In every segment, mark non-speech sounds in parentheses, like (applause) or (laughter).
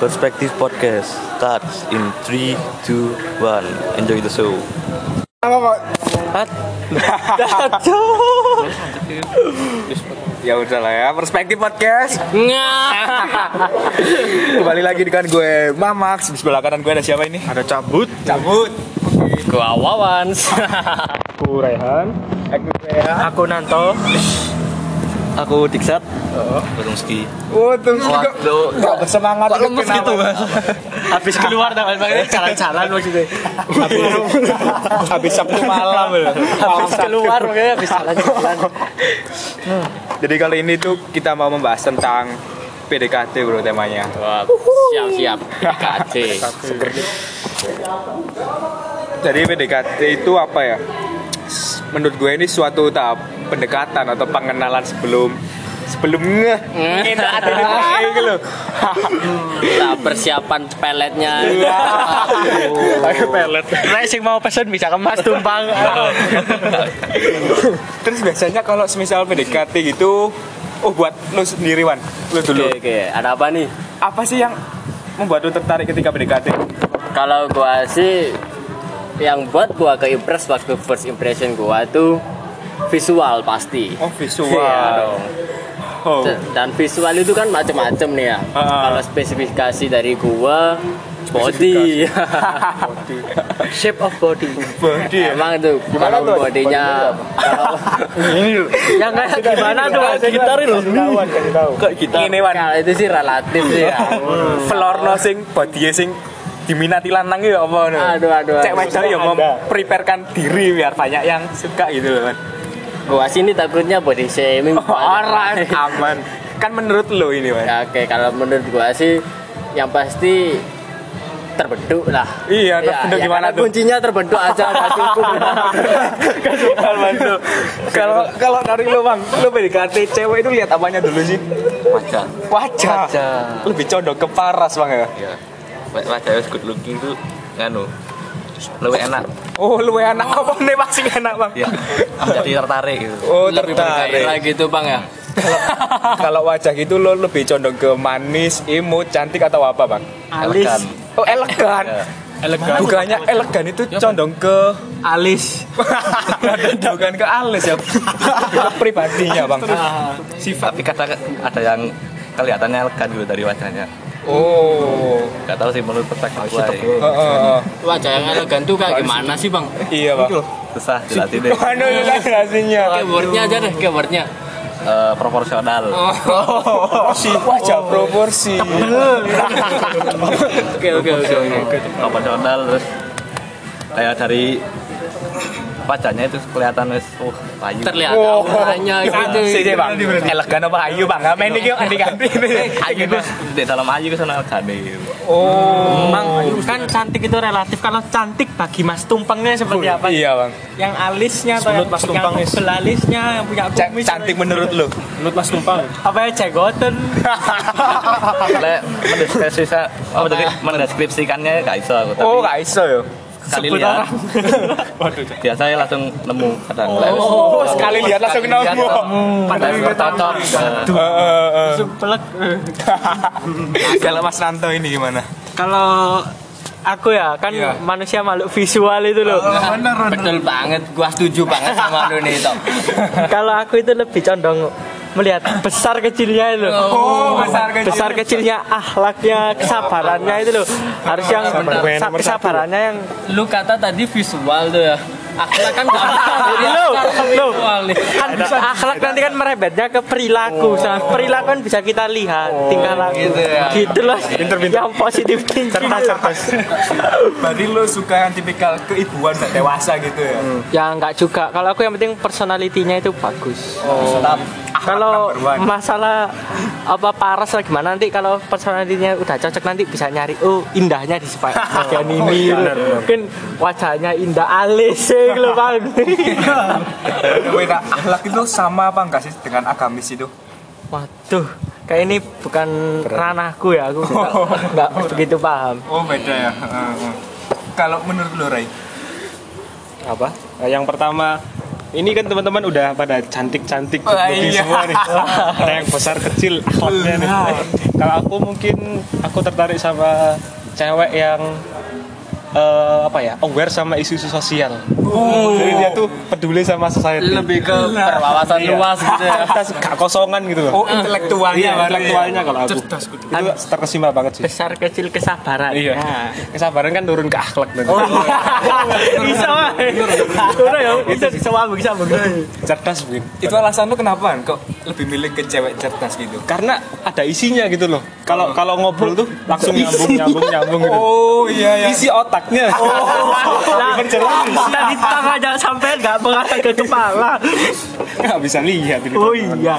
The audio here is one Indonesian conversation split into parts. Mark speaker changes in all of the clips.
Speaker 1: Perspektif Podcast starts in 3, 2, 1 Enjoy the show
Speaker 2: Apa kok? Ya udah lah ya, perspektif podcast. Kembali lagi dengan gue Mamax. Di sebelah kanan gue ada siapa ini? Ada cabut. Cabut.
Speaker 3: Gua Wawans.
Speaker 2: Aku Rehan. Aku Rehan.
Speaker 3: Aku Nanto.
Speaker 1: Aku Diksat Berungski
Speaker 2: Oh, tuh
Speaker 1: Waduh.
Speaker 2: Gak bersemangat.
Speaker 3: Kok lemes gitu, Mas? (laughs) Habis keluar dah, Mas. Jalan-jalan maksudnya.
Speaker 2: Habis Sabtu malam loh.
Speaker 3: Habis keluar makanya habis jalan-jalan.
Speaker 2: Jadi kali ini tuh kita mau membahas tentang PDKT bro temanya.
Speaker 3: Wah, siap-siap. KC.
Speaker 2: Jadi PDKT itu apa ya? Menurut gue ini suatu tahap pendekatan atau pengenalan sebelum sebelum ngeh kita ada gitu loh. (laughs)
Speaker 3: Nah, persiapan peletnya.
Speaker 2: Pakai pelet.
Speaker 3: Nek sing mau pesen bisa kemas tumpang. (laughs)
Speaker 2: Terus biasanya kalau semisal PDKT gitu, oh buat lo sendiri Wan, lo dulu.
Speaker 3: Oke, oke. Ada apa nih?
Speaker 2: Apa sih yang membuat lo tertarik ketika PDKT?
Speaker 3: Kalau gua sih yang buat gua ke impress waktu first impression gua tuh visual pasti.
Speaker 2: Oh visual.
Speaker 3: Iya dong.
Speaker 2: Oh.
Speaker 3: Dan visual itu kan macam-macam nih ya.
Speaker 2: Ah.
Speaker 3: Kalau spesifikasi dari gua (laughs) body. Shape of body.
Speaker 2: Body ya?
Speaker 3: Emang tuh
Speaker 2: Gimana
Speaker 3: kalau
Speaker 2: tuh?
Speaker 3: bodinya
Speaker 2: Ini loh.
Speaker 3: yang kayak gimana tuh gitar itu
Speaker 2: Kok kita ini Wan,
Speaker 3: kalau itu sih relatif sih ya.
Speaker 2: Florno sing body sing diminati lanang ya apa no?
Speaker 3: Aduh aduh.
Speaker 2: Cek wedok ya mempreparekan diri biar banyak yang suka gitu loh kan.
Speaker 3: Gua sini takutnya body shaming.
Speaker 2: Orang (laughs) aman. Kan menurut lo ini, Wan.
Speaker 3: Ya, Oke, kalau menurut gua sih yang pasti terbentuk lah.
Speaker 2: Iya, terbentuk
Speaker 3: ya,
Speaker 2: gimana
Speaker 3: karena
Speaker 2: tuh?
Speaker 3: Kuncinya terbentuk aja (laughs) nggak cukup.
Speaker 2: Kalau kalau dari lo bang, lo PDKT cewek itu lihat apanya dulu sih?
Speaker 1: Wajah
Speaker 2: Wajah.
Speaker 1: Wajah.
Speaker 2: Lebih condong ke paras bang ya.
Speaker 1: Ya Wajah wis good looking tuh Nganu Lebih enak
Speaker 2: Oh lu enak (laughs) apa nih masih enak bang?
Speaker 1: Ya Jadi tertarik gitu
Speaker 2: Oh
Speaker 3: Lebih
Speaker 2: tertarik.
Speaker 3: gitu bang ya. (laughs)
Speaker 2: Kalau wajah gitu lo lebih condong ke manis, imut, cantik atau apa bang?
Speaker 1: Elegan
Speaker 2: Oh elegan.
Speaker 1: Ya.
Speaker 2: Elegan. Bukannya elegan itu condong ke
Speaker 3: Alis. (laughs)
Speaker 2: bukan ke alis ya. Pribadinya bang.
Speaker 1: Sifat Tapi kadang ada yang Kelihatannya elegan gitu dari wajahnya
Speaker 2: Oh.
Speaker 1: Gak tahu sih menurut perspektif gue
Speaker 2: Heeh, heeh.
Speaker 3: Wajah yang elegan tuh kayak gimana sih bang?
Speaker 2: Iya bang.
Speaker 1: Susah jelasin deh
Speaker 2: Mana jelasinnya?
Speaker 3: Keywordnya aja deh, keywordnya.
Speaker 1: Eh, Proporsional
Speaker 2: Proporsi wajah proporsi.
Speaker 3: Oke oke oke. oke.
Speaker 1: Proporsional terus Kayak dari Wajahnya itu kelihatan wis Uh payu
Speaker 3: Terlihat
Speaker 2: Oh.
Speaker 3: auranya gitu.
Speaker 2: Si si, bang. Elegan apa ayu bang? Gak main iki ganti-ganti.
Speaker 1: Ayu terus Di dalam ayu ke sana gade
Speaker 2: Oh.
Speaker 4: Bang, kan cantik itu relatif. Kalau cantik bagi Mas Tumpengnya seperti apa?
Speaker 2: Iya bang.
Speaker 4: Yang alisnya atau yang,
Speaker 2: Menurut Mas
Speaker 4: yang
Speaker 2: Tumpeng, Is.
Speaker 4: belalisnya yang punya kumis
Speaker 2: Cantik menurut lo?
Speaker 4: menurut Mas Tumpeng. Apa ya jagoten? (laughs)
Speaker 1: Lek mendeskripsikan apa tadi mendeskripsikannya gak iso aku tapi
Speaker 2: Oh gak iso yo.
Speaker 1: Sekali lihat (laughs) biasa ya langsung nemu kadang Lek wis-
Speaker 2: Oh sekali lihat langsung nemu.
Speaker 1: Padahal bercocok Eh,
Speaker 4: Suplek. (laughs)
Speaker 2: Kalau Mas Nanto ini gimana?
Speaker 4: Kalau aku ya kan
Speaker 2: Iya.
Speaker 4: manusia makhluk visual itu loh.
Speaker 3: Betul banget, gua setuju banget sama lu nih. (laughs)
Speaker 4: Kalau aku itu lebih condong melihat besar kecilnya itu.
Speaker 2: Oh, besar kecil.
Speaker 4: Besar kecilnya akhlaknya, kesabarannya itu loh. Harus yang sa- kesabarannya yang
Speaker 3: Lu kata tadi visual tuh ya. Akhlak kan gak
Speaker 4: Lo, lo, kan akhlak nanti kan merebetnya ke perilaku. Nah, perilaku kan bisa kita lihat, tingkah laku.
Speaker 3: gitu ya.
Speaker 4: Gitu loh. Yang positif.
Speaker 2: Cerdas cerdas. Berarti lo suka yang tipikal keibuan dan dewasa gitu ya?
Speaker 4: Ya enggak juga. Kalau aku yang penting personalitinya itu bagus.
Speaker 2: Tetap
Speaker 4: Kalau masalah apa paras lah gimana nanti kalau personalitinya udah cocok nanti bisa nyari oh indahnya di sepa- (laughs) bagian ini mungkin wajahnya indah alis bang
Speaker 2: Beda akhlak itu sama apa enggak sih dengan agamis itu?
Speaker 4: waduh kayak ini bukan ranahku ya aku nggak nggak begitu paham
Speaker 2: Oh beda ya. Heeh, heeh. Kalau menurut lo Ray?
Speaker 5: apa Nah, yang pertama
Speaker 6: ini kan teman-teman udah pada cantik-cantik looking
Speaker 3: iya.
Speaker 6: semua nih. Ada yang besar kecil akhlaknya nih. Kalau aku mungkin aku tertarik sama cewek yang eh, apa ya aware sama isu-isu sosial. Jadi dia tuh peduli sama society.
Speaker 3: lebih ke berwawasan
Speaker 6: Iya.
Speaker 3: luas gitu ya
Speaker 6: Cerdas, gak kosongan gitu loh.
Speaker 2: Oh, intelektualnya
Speaker 6: Iya,
Speaker 2: ya.
Speaker 6: intelektualnya kalau aku.
Speaker 2: Cerdas, good.
Speaker 6: Itu terkesima banget sih.
Speaker 4: besar kecil kesabaran
Speaker 6: Iya. Kesabaran kan turun ke akhlak dan (laughs)
Speaker 4: bisa wae udah ya bisa bisa wae bisa wae
Speaker 6: cerdas mungkin.
Speaker 2: Itu alasan lu kenapa kok lebih milih ke cewek cerdas gitu?
Speaker 6: Karena ada isinya gitu loh. Kalau kalau ngobrol tuh langsung nyambung nyambung nyambung gitu.
Speaker 2: Oh iya ya.
Speaker 6: Isi otaknya.
Speaker 4: Lah, tadi tangannya sampai nggak mengarah ke kepala.
Speaker 6: Nggak bisa lihat ini.
Speaker 4: Oh iya.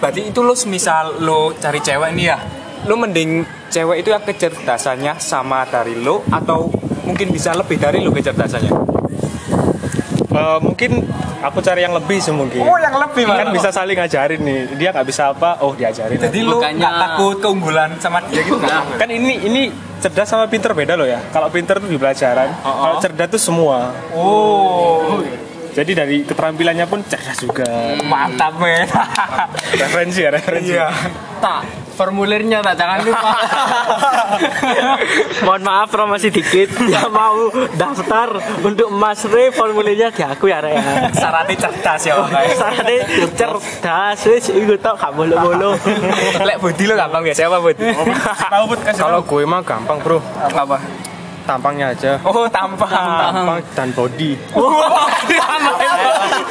Speaker 2: Berarti itu lu semisal lu cari cewek nih ya. Lu mending cewek itu yang kecerdasannya sama dari lu atau mungkin bisa lebih dari lu kecerdasannya?
Speaker 6: Eh, mungkin aku cari yang lebih sih mungkin.
Speaker 2: Oh, yang lebih
Speaker 6: Kan bisa saling ngajarin nih. Dia nggak bisa apa, oh diajarin.
Speaker 2: Jadi lu
Speaker 3: Bukannya-
Speaker 2: nggak takut keunggulan sama dia gitu nggak?
Speaker 6: kan ini ini cerdas sama pinter beda loh ya. Kalau pinter tuh di pelajaran, kalau cerdas tuh semua.
Speaker 2: Oh,
Speaker 6: Jadi dari keterampilannya pun cerdas juga.
Speaker 2: mantap men.
Speaker 6: referensi ya, referensi.
Speaker 2: Iya.
Speaker 3: tak formulirnya tak jangan lupa (laughs)
Speaker 4: Mohon maaf promosi dikit. (laughs) Yang mau daftar untuk Mas Re formulirnya di aku ya Re. ya.
Speaker 2: Syaratnya cerdas ya. (laughs)
Speaker 4: Syaratnya cerdas wis iku tok gak bolo-bolo.
Speaker 2: Lek budi lu gampang biasa apa bud?
Speaker 6: Tahu Bud, kasih
Speaker 5: Kalau gue mah gampang bro,
Speaker 2: Apa?
Speaker 5: Tampangnya aja.
Speaker 2: Oh tampang.
Speaker 5: Tampang dan body. (laughs)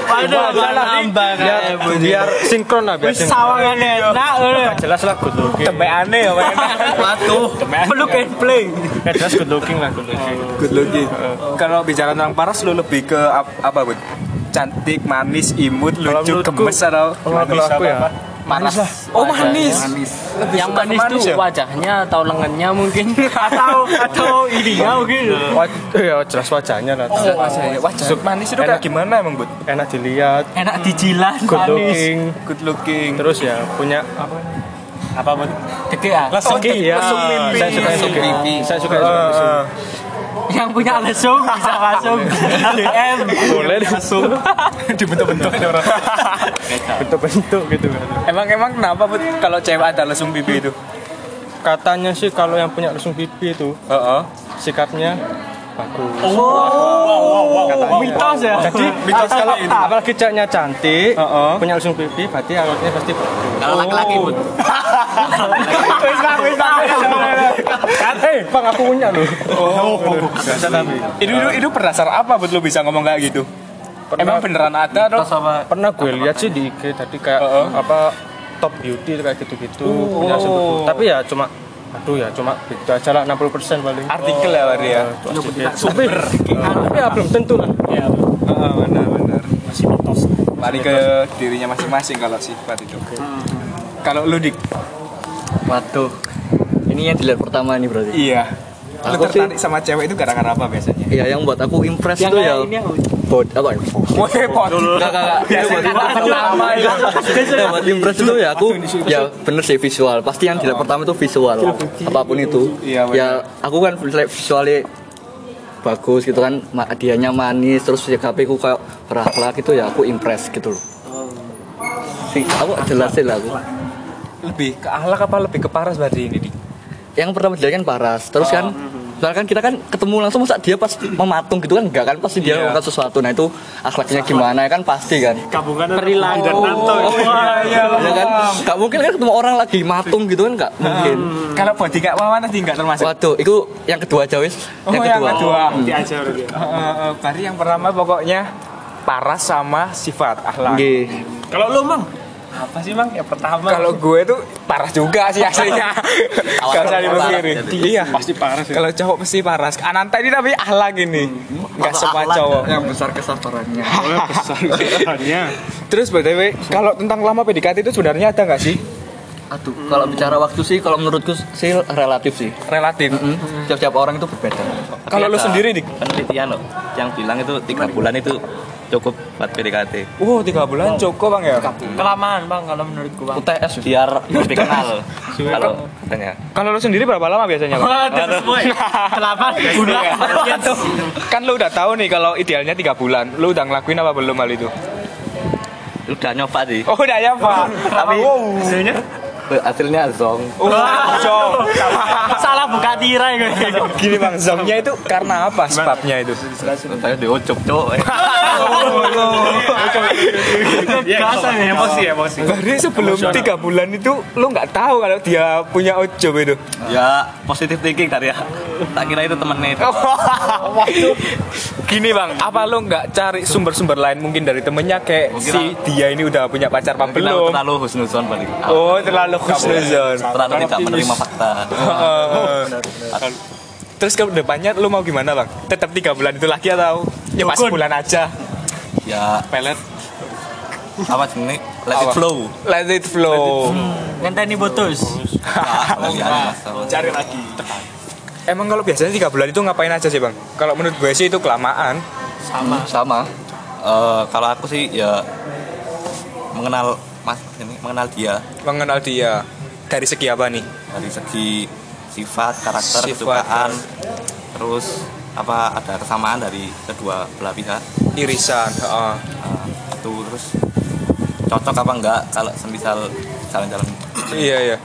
Speaker 4: Waduh, nambah
Speaker 5: Biar, biar sinkron lah, biar
Speaker 4: sawangan enak ngono.
Speaker 5: Jelas lah good looking.
Speaker 2: Tempe aneh ya (laughs) men.
Speaker 4: Peluk and play.
Speaker 5: Ya jelas good looking lah good looking.
Speaker 2: Good looking. Kalau bicara tentang paras lu lebih ke ap- apa bud? Cantik, manis, imut, lucu, gemes atau
Speaker 5: kalau aku ya,
Speaker 3: manis lah
Speaker 2: Oh manis.
Speaker 3: yang manis
Speaker 2: manis
Speaker 3: tuh
Speaker 2: ya?
Speaker 3: wajahnya atau lengannya mungkin (laughs)
Speaker 4: Atau atau ininya mungkin.
Speaker 5: waj ya jelas wajahnya lah.
Speaker 2: Wajah, wajah manis itu kayak gimana emang bud?
Speaker 5: Enak dilihat,
Speaker 4: Enak dijilat
Speaker 5: good
Speaker 4: manis.
Speaker 5: looking.
Speaker 2: Good looking.
Speaker 5: Terus ya punya apa?
Speaker 6: apa Bud?
Speaker 4: Gede ah.
Speaker 2: Lesung
Speaker 5: Iya,
Speaker 2: lesung mimpi.
Speaker 5: saya suka yang. Saya suka yang.
Speaker 4: Yang punya lesung bisa (laughs) langsung DM.
Speaker 5: Boleh langsung
Speaker 2: dibentuk-bentuk ada orang.
Speaker 5: bentuk-bentuk gitu.
Speaker 2: Emang emang kenapa bud kalau cewek ada lesung pipi itu?
Speaker 5: Katanya sih kalau yang punya lesung pipi itu
Speaker 2: Heeh.
Speaker 5: sikapnya bagus.
Speaker 4: Oh, mitos ya.
Speaker 5: Jadi (laughs)
Speaker 2: mitos
Speaker 5: kalau
Speaker 2: kali ini.
Speaker 5: apalagi ceweknya cantik,
Speaker 2: Heeh.
Speaker 5: punya lesung pipi, berarti alatnya pasti bagus.
Speaker 3: kalau laki-laki pun
Speaker 2: Wis bang, wis bang. (laughs)
Speaker 5: Eh, bang aku punya loh.
Speaker 2: Oh, biasa tapi. Itu itu itu berdasar apa bud lu bisa ngomong kayak gitu? Emang beneran ada atau?
Speaker 5: Pernah gue lihat sih di IG tadi kayak apa top beauty kayak gitu-gitu punya lesung pipi. Tapi ya cuma aduh ya cuma itu aja lah 60% paling.
Speaker 2: Artikel ya berarti ya.
Speaker 5: Tapi, tapi ya belum tentu lah.
Speaker 2: Heeh, benar benar. Masih mitos. Balik ke dirinya masing-masing kalau sifat itu. Kalau lu dik,
Speaker 7: Waduh. Ini yang dilihat pertama nih berarti.
Speaker 2: iya. Lu
Speaker 7: Aku sih-
Speaker 2: tertarik sama cewek itu gara-gara apa biasanya?
Speaker 7: Iya, yang buat aku impress
Speaker 4: Yang
Speaker 7: tuh ya.
Speaker 4: aku.
Speaker 7: Bod, apa?
Speaker 2: Wah, pot.
Speaker 7: Enggak, enggak, enggak. (laughs)
Speaker 2: Biasanya
Speaker 7: Itu buat-
Speaker 2: pertama ya.
Speaker 7: Ya, buat impress itu ya aku ya bener sih visual. Pasti yang dilihat pertama itu visual. Apa pun itu.
Speaker 2: Iya.
Speaker 7: Ya aku kan visualnya bagus gitu kan. Dianya manis terus ya KP ku kayak berakhlak gitu ya aku impress gitu loh. Sih, aku jelasin lah aku.
Speaker 2: Lebih ke akhlak apa lebih ke paras berarti ini dik?
Speaker 7: Yang pertama dilihat kan paras, terus kan Soalnya kan kita kan ketemu langsung masa dia pas mematung gitu kan enggak kan pasti dia melakukan sesuatu nah itu akhlaknya gimana ya kan pasti kan
Speaker 4: Perilaku.
Speaker 2: iya.
Speaker 7: ya kan nggak mungkin kan ketemu orang lagi matung gitu kan nggak mungkin
Speaker 2: Kalau body kayak wawan nanti enggak termasuk.
Speaker 7: waduh itu yang kedua aja wis
Speaker 2: Oh, yang kedua.
Speaker 7: Hmm.
Speaker 2: Heeh, heeh. Berarti yang pertama pokoknya paras sama sifat akhlak.
Speaker 7: Nggih.
Speaker 6: Kalau lu Mang, apa sih Mang? Yang pertama.
Speaker 2: Kalau gue tuh parah juga sih aslinya. (laughs) Gak usah dipungkiri. Iya.
Speaker 6: pasti parah sih.
Speaker 2: Kalau cowok mesti paras. Ananta ini tapi akhlak ini. Gak semua cowok.
Speaker 7: yang besar kesabarannya (laughs)
Speaker 6: Besarnya.
Speaker 2: Terus btw, kalau tentang lama PDKT itu sebenarnya ada nggak sih?
Speaker 7: aduh kalau bicara waktu sih kalau menurutku sih relatif sih
Speaker 2: Relatif.
Speaker 7: Hmm, tiap-tiap orang itu berbeda
Speaker 2: Kalau lu
Speaker 7: Ada
Speaker 2: sendiri, Dik?
Speaker 7: penelitian loh yang bilang itu tiga bulan itu
Speaker 1: cukup buat PDKT.
Speaker 2: Oh, tiga bulan cukup bang ya?
Speaker 4: Kelamaan bang kalau menurutku bang.
Speaker 7: UTS
Speaker 1: Biar lebih kenal. (laughs) Kalau katanya.
Speaker 2: Kalau lu sendiri berapa lama biasanya bang?
Speaker 4: Kelamaan (laughs) bulan.
Speaker 2: kan lu udah tahu nih kalau idealnya tiga bulan. Lu udah ngelakuin apa belum hal itu?
Speaker 1: Udah nyoba sih.
Speaker 2: Oh udah ya pak.
Speaker 1: Tapi
Speaker 2: Hasilnya?
Speaker 7: Hasilnya zong
Speaker 2: Oh, zong.
Speaker 4: Salah buka tirai gue.
Speaker 2: Gini bang, zongnya itu karena apa sebabnya itu?
Speaker 1: saya diucup cok.
Speaker 6: Biasa nih, emosi emosi.
Speaker 2: Berarti sebelum tiga bulan itu lu nggak tahu kalau dia punya ojol itu.
Speaker 1: ya positif thinking tadi ya. Tak kira itu temennya itu. (laughs)
Speaker 2: Gini bang, apa lu nggak cari sumber-sumber lain mungkin dari temennya kayak si dia ini udah punya pacar apa belum?
Speaker 1: terlalu husnuzon paling.
Speaker 2: Oh terlalu khusnuzon.
Speaker 1: Terlalu tidak menerima fakta. (laughs)
Speaker 2: Terus ke depannya lu mau gimana bang? Tetap tiga bulan itu lagi atau ya pas bulan aja?
Speaker 1: Ya
Speaker 2: Pelet.
Speaker 1: apa sih ini? Let it flow.
Speaker 2: Let it flow.
Speaker 4: Ngenteni putus.
Speaker 1: Ya,
Speaker 2: Cari lagi. Emang kalau biasanya tiga bulan itu ngapain aja sih bang? Kalau menurut gue sih itu kelamaan.
Speaker 7: sama sama
Speaker 1: Eh, kalau aku sih ya mengenal mas ini mengenal dia
Speaker 2: Mengenal dia dari segi apa nih?
Speaker 1: dari segi sifat karakter
Speaker 2: Sifat.
Speaker 1: kesukaan terus apa ada kesamaan dari kedua belah pihak
Speaker 2: Irisan. heeh.
Speaker 1: Nah, itu terus cocok apa enggak kalau semisal jalan-jalan
Speaker 2: Iya iya.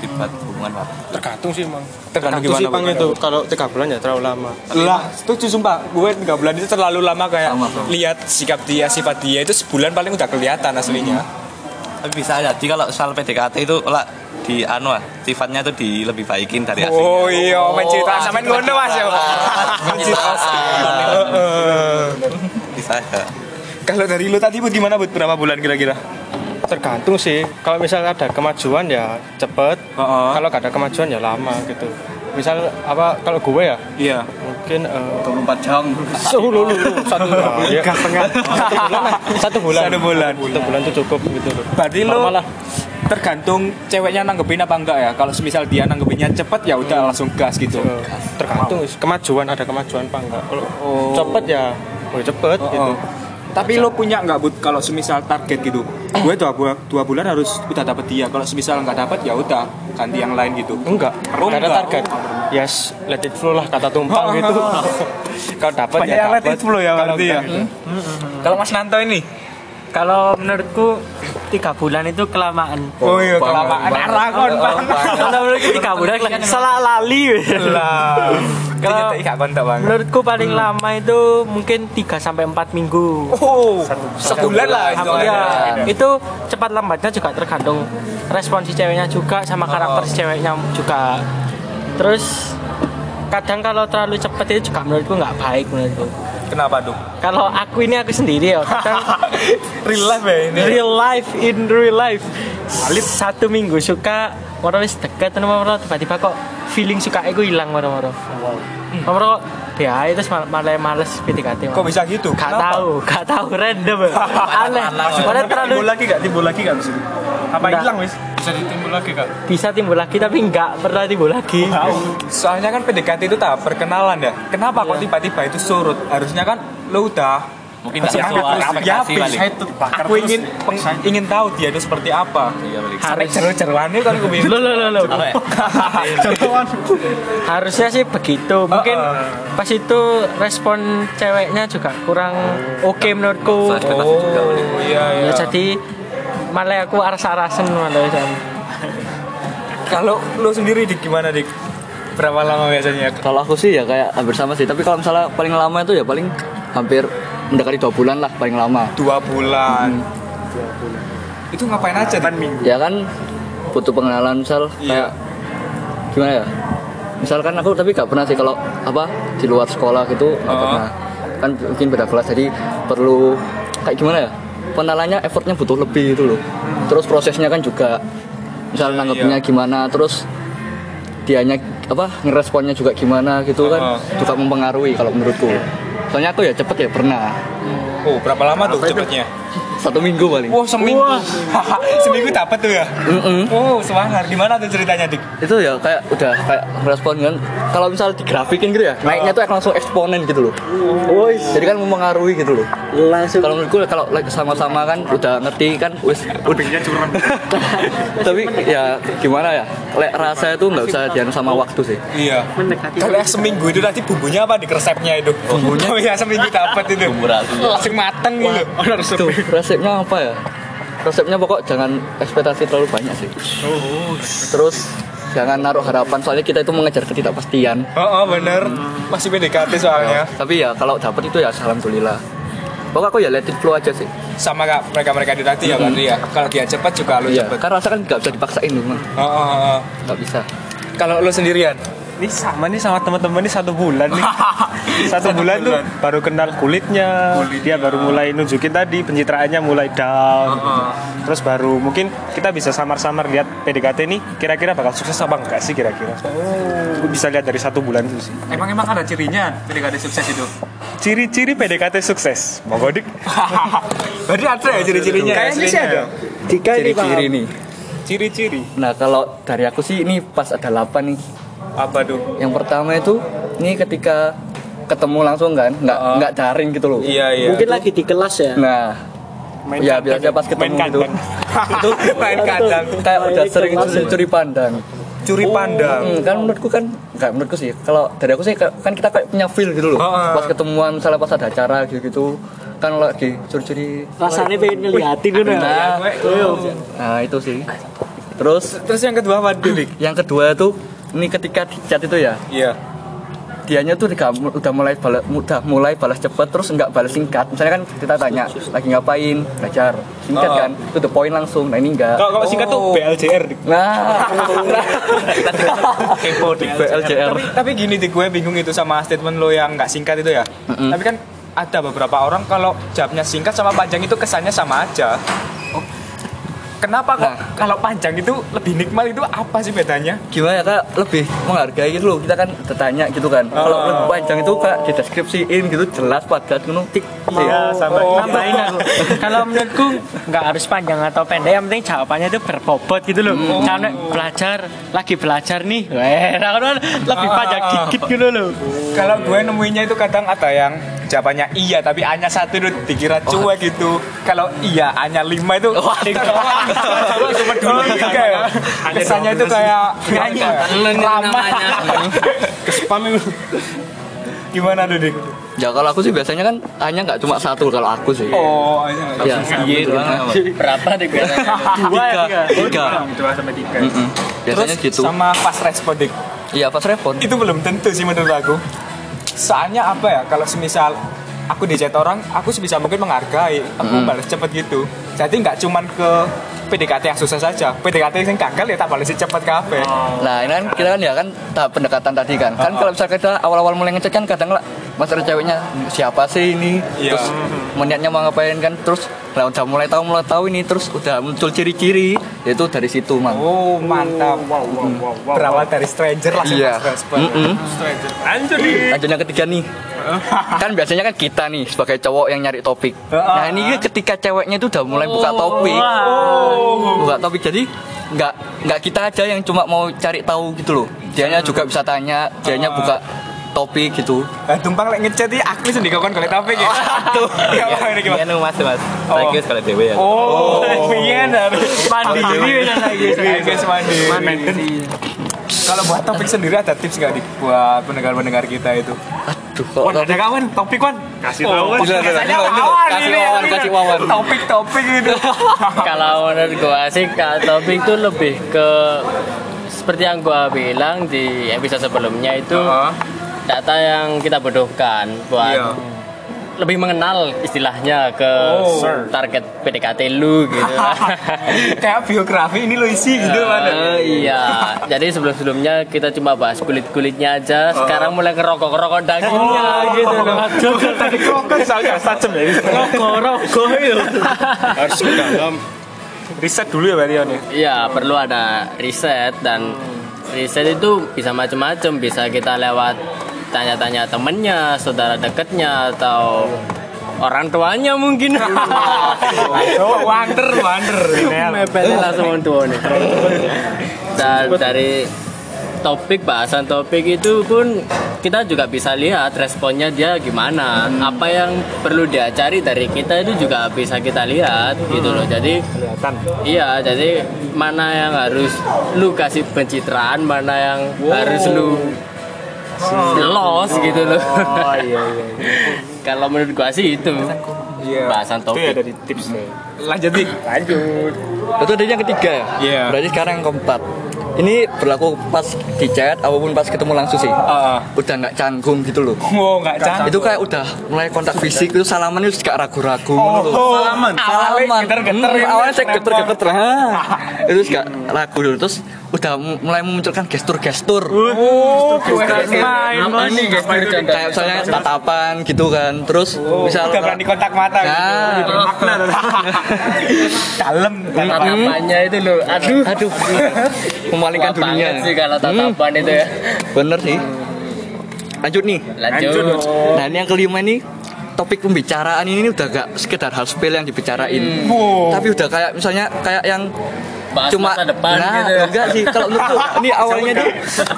Speaker 1: dibuat hubungan baru
Speaker 5: Tergantung sih, Mang.
Speaker 2: Tergantung
Speaker 5: Tergantung sih,
Speaker 2: gimana,
Speaker 5: Bang, itu. Kalau tiga bulan ya terlalu lama.
Speaker 2: Lah, setuju sumpah. Gue tiga bulan itu terlalu lama kayak
Speaker 7: Sama,
Speaker 2: lihat sikap dia, sifat dia itu sebulan paling udah kelihatan aslinya.
Speaker 1: Tapi bisa jadi kalau soal PDKT itu lah di anu lah sifatnya itu di lebih baikin dari aslinya
Speaker 2: Oh iya, menceritakan sampean ngono Mas ya. Heeh.
Speaker 1: bisa ya
Speaker 2: Kalau dari lu tadi Bud gimana Bud? Berapa bulan kira-kira?
Speaker 5: Tergantung sih. Kalau misalnya ada kemajuan ya cepet.
Speaker 2: Heeh.
Speaker 5: Kalau gak ada kemajuan ya lama gitu. Misal apa kalau gue ya
Speaker 2: Iya.
Speaker 5: Mungkin eh,
Speaker 7: 24 jam
Speaker 5: Oh, lu, lu, lu, satu bulan. Ya. Satu bulan. Satu bulan.
Speaker 2: Satu bulan.
Speaker 5: Satu bulan tuh cukup gitu loh.
Speaker 2: Berarti lu
Speaker 5: Normal lah.
Speaker 2: tergantung ceweknya nanggepin apa enggak ya. Kalau semisal dia nanggepinnya cepet ya udah langsung gas gitu.
Speaker 5: Tergantung kemajuan ada kemajuan apa enggak. Kalau
Speaker 2: Oh.
Speaker 5: cepet ya, oh cepet gitu.
Speaker 2: Oh. Tapi lo punya nggak bud kalau semisal target gitu? Gue dua, bulan dua bulan harus udah dapet dia. Kalau semisal nggak dapet ya udah ganti yang lain gitu.
Speaker 5: Enggak,
Speaker 2: Oh,
Speaker 5: enggak ada target. Yes, let it flow lah kata tumpang gitu. (laughs) Kalau dapat
Speaker 2: Banyak
Speaker 5: ya
Speaker 2: yang let it flow ya
Speaker 5: Kalau
Speaker 2: berarti ya.
Speaker 5: enggak, enggak.
Speaker 2: Kalau Mas Nanto ini?
Speaker 4: Kalau menurutku tiga bulan itu kelamaan.
Speaker 2: Oh iya kelamaan. Arakon bang.
Speaker 4: Kalau menurutku tiga bulan salah lali.
Speaker 2: Lah.
Speaker 4: Kalau-. Menurutku paling lama itu mungkin 3 sampai 4 minggu.
Speaker 2: Oh, sebulan lah. Hitungannya.
Speaker 4: ya, itu cepat lambatnya juga tergantung respon si ceweknya juga sama karakter si ceweknya juga. Terus kadang kalau terlalu cepat itu juga menurutku nggak baik menurutku.
Speaker 2: Kenapa tuh?
Speaker 4: Kalau aku ini aku sendiri ya, kadang (laughs)
Speaker 2: Real life ya ini.
Speaker 4: real life in real life. Satu minggu suka, orang wis deket, orang tiba-tiba kok feeling suka aku hilang orang-orang. Orang kok ya itu malah males PDKT.
Speaker 2: Kok bisa gitu?
Speaker 4: Gak
Speaker 2: Kenapa?
Speaker 4: tahu, gak tahu random. (laughs) Aneh. Padahal terlalu
Speaker 6: lagi gak timbul lagi gak bisa apa
Speaker 4: Nggak.
Speaker 6: hilang wis bisa ditimbul lagi kak
Speaker 4: bisa timbul lagi tapi nggak pernah timbul lagi.
Speaker 2: Soalnya kan PDKT itu tahap perkenalan ya. Kenapa kok
Speaker 4: Iya.
Speaker 2: tiba-tiba itu surut? Harusnya kan lo udah
Speaker 1: mungkin tidak
Speaker 2: hangat
Speaker 1: sesuai
Speaker 2: terus. Ya,
Speaker 1: ekspektasi
Speaker 2: habis.
Speaker 1: balik
Speaker 2: Aku ingin peng- ingin tahu dia itu seperti apa.
Speaker 1: iya
Speaker 2: Sampai
Speaker 4: Harus.
Speaker 2: jeru-jeruannya kan.
Speaker 4: Loh, loh, loh, loh.
Speaker 1: Apa (laughs) ya?
Speaker 4: Harusnya sih begitu. Mungkin pas itu respon ceweknya juga kurang oke menurutku.
Speaker 1: Sesuai ekspektasi juga balik
Speaker 2: Oh iya iya.
Speaker 4: Ya jadi malah aku aras-arasen malah ya.
Speaker 2: Kalau lo sendiri dik gimana dik? Berapa lama biasanya?
Speaker 7: kalau aku sih ya kayak hampir sama sih tapi kalau misalnya paling lama itu ya paling hampir mendekati dua bulan lah paling lama
Speaker 2: Dua bulan. Itu ngapain aja? Dik?
Speaker 7: ya kan butuh pengenalan misal
Speaker 2: Iya.
Speaker 7: kayak gimana ya misalkan aku tapi gak pernah sih kalau apa di luar sekolah gitu nggak
Speaker 2: Oh.
Speaker 7: pernah kan mungkin beda kelas jadi perlu kayak gimana ya pengenalannya effortnya butuh lebih itu loh terus prosesnya kan juga misal nanggepnya
Speaker 2: Iya.
Speaker 7: gimana terus dianya apa ngeresponnya juga gimana gitu
Speaker 2: Oh.
Speaker 7: kan juga mempengaruhi kalau menurutku soalnya aku ya cepet ya pernah
Speaker 2: Oh berapa lama tuh cepetnya?
Speaker 7: Satu minggu paling
Speaker 2: Wow, seminggu. seminggu dapat tuh ya?
Speaker 7: Mm-mm.
Speaker 2: Oh, semangat. Gimana tuh ceritanya, Dik?
Speaker 7: itu ya kayak udah kayak respon kan kalau misal digrafikin gitu ya naiknya tuh langsung eksponen gitu loh jadi kan mempengaruhi gitu loh
Speaker 4: langsung
Speaker 7: kalau menurutku kalau lagi sama-sama kan udah ngerti kan wis udah (laughs) tapi ya gimana ya lek rasa itu nggak usah dianu sama waktu sih
Speaker 2: Iya.
Speaker 4: mendekati
Speaker 2: Kalau yang seminggu itu nanti bumbunya apa di resepnya itu? Bumbunya? Oh (laughs) iya, seminggu dapat itu.
Speaker 1: Bumbu rahasia.
Speaker 2: Langsung mateng gitu.
Speaker 7: tuh resepnya apa ya resepnya pokok jangan ekspektasi terlalu banyak sih terus jangan naruh harapan soalnya kita itu mengejar ketidakpastian
Speaker 2: Oh, oh bener. Masih PDKT soalnya.
Speaker 7: tapi ya kalau dapat itu ya alhamdulillah pokoknya aku ya let it flow aja sih
Speaker 2: Sama kak mereka-mereka itu tadi ya berarti ya. Kalau dia cepat juga lu
Speaker 7: iya
Speaker 2: cepat.
Speaker 7: kan rasa kan nggak bisa dipaksain loh Mang.
Speaker 2: Oh, oh, oh.
Speaker 7: nggak bisa
Speaker 2: Kalau lu sendirian?
Speaker 6: Ini sama nih sama teman-teman ini satu bulan nih. (laughs) Satu, bulan, tuh baru kenal kulitnya. Dia baru mulai nunjukin tadi pencitraannya mulai down. gitu. Terus baru mungkin kita bisa samar-samar lihat PDKT ini kira-kira bakal sukses apa enggak sih kira-kira. Oh. Bisa lihat dari satu bulan itu sih.
Speaker 2: Emang emang ada cirinya PDKT sukses itu?
Speaker 6: Ciri-ciri PDKT sukses. Monggo dik. (laughs)
Speaker 2: Berarti ada ya ciri-cirinya?
Speaker 6: Kayaknya sih ada.
Speaker 4: jika ini
Speaker 7: ciri-ciri nih
Speaker 6: Ciri-ciri.
Speaker 7: nah kalau dari aku sih ini pas ada 8 nih
Speaker 2: Apa tuh?
Speaker 7: yang pertama itu ini ketika ketemu langsung kan nggak nggak daring gitu loh
Speaker 2: Iya, iya.
Speaker 4: mungkin lagi di kelas ya
Speaker 7: nah
Speaker 6: Main
Speaker 7: ya biasanya pas ketemu
Speaker 6: Main
Speaker 7: gitu (laughs) itu
Speaker 2: main kandang.
Speaker 7: kayak udah sering
Speaker 4: kelas ya.
Speaker 7: curi pandang
Speaker 2: Curi pandang.
Speaker 7: Hmm, kan menurutku kan nggak menurutku sih kalau dari aku sih ka- kan kita kayak punya feel gitu loh
Speaker 2: Oh, oh.
Speaker 7: pas ketemuan misalnya pas ada acara gitu gitu kan lagi curi-curi
Speaker 4: rasanya pengen ngeliatin dulu
Speaker 7: nah, nah itu sih terus
Speaker 2: Terus yang kedua apa Dik?
Speaker 7: yang kedua tuh ini ketika di chat itu ya
Speaker 2: Iya.
Speaker 7: dianya tuh udah, udah mulai balas, udah mulai balas cepet terus nggak balas singkat misalnya kan kita tanya lagi ngapain belajar singkat
Speaker 2: Oh.
Speaker 7: kan itu the point langsung nah ini enggak
Speaker 6: Kalau kalau singkat tuh
Speaker 2: Oh.
Speaker 6: BLJR
Speaker 7: nah (laughs)
Speaker 6: Kepo.
Speaker 7: BLJR
Speaker 2: Tapi tapi gini Dik, gue bingung itu sama statement lo yang nggak singkat itu ya. Tapi kan ada beberapa orang kalau jawabnya singkat sama panjang itu kesannya sama aja. Kenapa kok kalau panjang itu lebih nikmat itu apa sih bedanya?
Speaker 7: gimana ya kak? Lebih menghargai gitu loh. Kita kan bertanya gitu kan. Kalau
Speaker 2: Oh.
Speaker 7: lebih panjang itu kak dideskripsiin gitu jelas padat gitu tik.
Speaker 6: Iya, sampai
Speaker 4: nambahin aku (laughs) kalau menurutku nggak harus panjang atau pendek. Yang penting jawabannya itu berbobot gitu loh. Karena belajar lagi belajar nih. Weh nah, kan lebih panjang dikit gitu loh.
Speaker 2: Kalau gue nemuinya itu kadang ada yang jawabannya iya tapi hanya satu itu dikira cuek gitu. Kalau iya hanya lima itu (laughs) cuma dulu tiga ya. Kesannya itu kayak nyanyi lama.
Speaker 6: spam itu.
Speaker 2: Gimana tuh dik?
Speaker 7: ya kalau aku sih biasanya kan hanya nggak cuma satu kalau aku sih
Speaker 2: Oh,
Speaker 7: ya
Speaker 1: Iya, itu
Speaker 3: Berapa dik biasanya? (laughs)
Speaker 4: dua ya tiga
Speaker 7: tiga
Speaker 2: dua sampai tiga.
Speaker 7: Biasanya gitu
Speaker 2: sama fast respon dik.
Speaker 7: iya pas respon
Speaker 2: Itu belum tentu sih menurut aku. Soalnya apa ya? Kalau semisal aku di chat orang, aku sebisa mungkin menghargai, aku balas cepet gitu. Jadi nggak cuman ke PDKT yang susah saja. PDKT yang gagal ya tak balesin cepet kafe.
Speaker 7: Nah ini kan kita kan ya kan tahap pendekatan tadi kan Kan kalau misalnya kita awal-awal mulai ngechat kan kadang lah Masalah ceweknya siapa sih ini
Speaker 2: Iya.
Speaker 7: Terus meniatnya mau ngapain kan Terus lah udah mulai tahu mulai tahu ini Terus udah muncul ciri-ciri Yaitu dari situ mang
Speaker 2: Oh mantap. Berawal dari stranger langsung
Speaker 7: Iya
Speaker 2: respon.
Speaker 7: Mm-mm.
Speaker 2: Stranger.
Speaker 6: Lanjut dik.
Speaker 7: Lanjut yang ketiga nih kan biasanya kan kita nih sebagai cowok yang nyari topik nah ini ketika ceweknya itu udah mulai buka topik buka topik jadi nggak nggak kita aja yang cuma mau cari tahu gitu loh dianya juga bisa tanya dianya buka topik gitu
Speaker 2: Nah, tumpang lek ngechat iki aku sendiri kan kalau topik ya. Aduh. (laughs) Ya apa ini
Speaker 1: Iya
Speaker 2: gimana?
Speaker 1: nu mas mas. Lagi sekali dewe ya.
Speaker 2: Oh, (laughs) iya dari
Speaker 4: mandiri kan lagi
Speaker 2: Iya, guys mandiri. Kalau buat topik sendiri ada tips nggak buat pendengar-pendengar kita itu?
Speaker 7: Aduh kok
Speaker 2: Wan, ada kawan topik wan.
Speaker 6: Kasih tahu.
Speaker 2: Biasanya
Speaker 7: bisa.
Speaker 2: kawan
Speaker 7: Kasih wawan, kasih wawan.
Speaker 2: Topik-topik gitu. (laughs)
Speaker 3: Kalau menurut gua sih topik itu lebih ke seperti yang gua bilang di episode sebelumnya itu
Speaker 2: Heeh.
Speaker 3: data yang kita butuhkan buat
Speaker 2: Iya.
Speaker 3: Lebih mengenal istilahnya ke
Speaker 2: Oh.
Speaker 3: target PDKT lu gitu. (laughs)
Speaker 2: Kayak biografi ini lo isi gitu kan.
Speaker 3: Eh, iya, jadi sebelum-sebelumnya kita cuma bahas kulit-kulitnya aja. Sekarang mulai ngerokok-ngerokok dagingnya gitu loh.
Speaker 6: Tadi kroket soalnya tajam ya.
Speaker 4: rogo itu
Speaker 6: Harus ke dalam. Riset dulu ya berarti ya nih.
Speaker 3: Iya, perlu ada riset dan riset itu bisa macam-macam. Bisa kita lewat tanya-tanya temennya, saudara dekatnya atau orang tuanya mungkin. (laughs)
Speaker 2: Wander, wander.
Speaker 3: mepetnya langsung orang dan dari topik bahasan topik itu pun kita juga bisa lihat responnya dia gimana. Apa yang perlu dia cari dari kita itu juga bisa kita lihat gitu loh. Jadi iya jadi mana yang harus lu kasih pencitraan mana yang harus lu los gitu loh
Speaker 4: Oh iya iya. (laughs)
Speaker 3: kalau menurut gua sih itu bahasan
Speaker 6: Itu ya
Speaker 3: topik
Speaker 6: dari tipsnya.
Speaker 2: Lanjut dik.
Speaker 6: Lanjut.
Speaker 7: Itu tadi yang ketiga ya?
Speaker 2: Iya.
Speaker 7: Berarti sekarang yang keempat. Ini berlaku pas di chat ataupun pas ketemu langsung sih.
Speaker 2: Ah,
Speaker 7: Udah nggak canggung gitu loh.
Speaker 2: oh nggak cantik.
Speaker 7: Itu kayak udah mulai kontak fisik itu salaman itu gak ragu-ragu
Speaker 2: Oh,
Speaker 7: gitu.
Speaker 2: salaman.
Speaker 7: Salaman.
Speaker 2: Geter-geter.
Speaker 7: Hmm, awalnya saya geter-geter. Hah. (laughs) itu gak ragu dulu terus udah mu- mulai memunculkan gestur-gestur.
Speaker 2: Oh,
Speaker 4: Main
Speaker 3: apa nih guys
Speaker 7: Kayak misalnya tatapan gitu kan. Terus misal
Speaker 2: Udah berani kontak mata
Speaker 7: Nah.
Speaker 2: gitu. Bermakna. (laughs) Dalam.
Speaker 3: tatapannya itu loh aduh
Speaker 7: aduh memalingkan dunia.
Speaker 3: sih kalau
Speaker 7: Hmm,
Speaker 3: tatapan itu ya
Speaker 7: bener sih. Lanjut nih.
Speaker 3: lanjut
Speaker 7: Nah ini yang kelima ini topik pembicaraan ini udah gak sekedar hal sepele yang dibicarain, tapi udah kayak misalnya kayak yang
Speaker 3: Bahas
Speaker 7: cuma
Speaker 3: masa depan
Speaker 7: nah,
Speaker 3: gitu. ya.
Speaker 7: enggak sih. Kalau menurutku ini awalnya tuh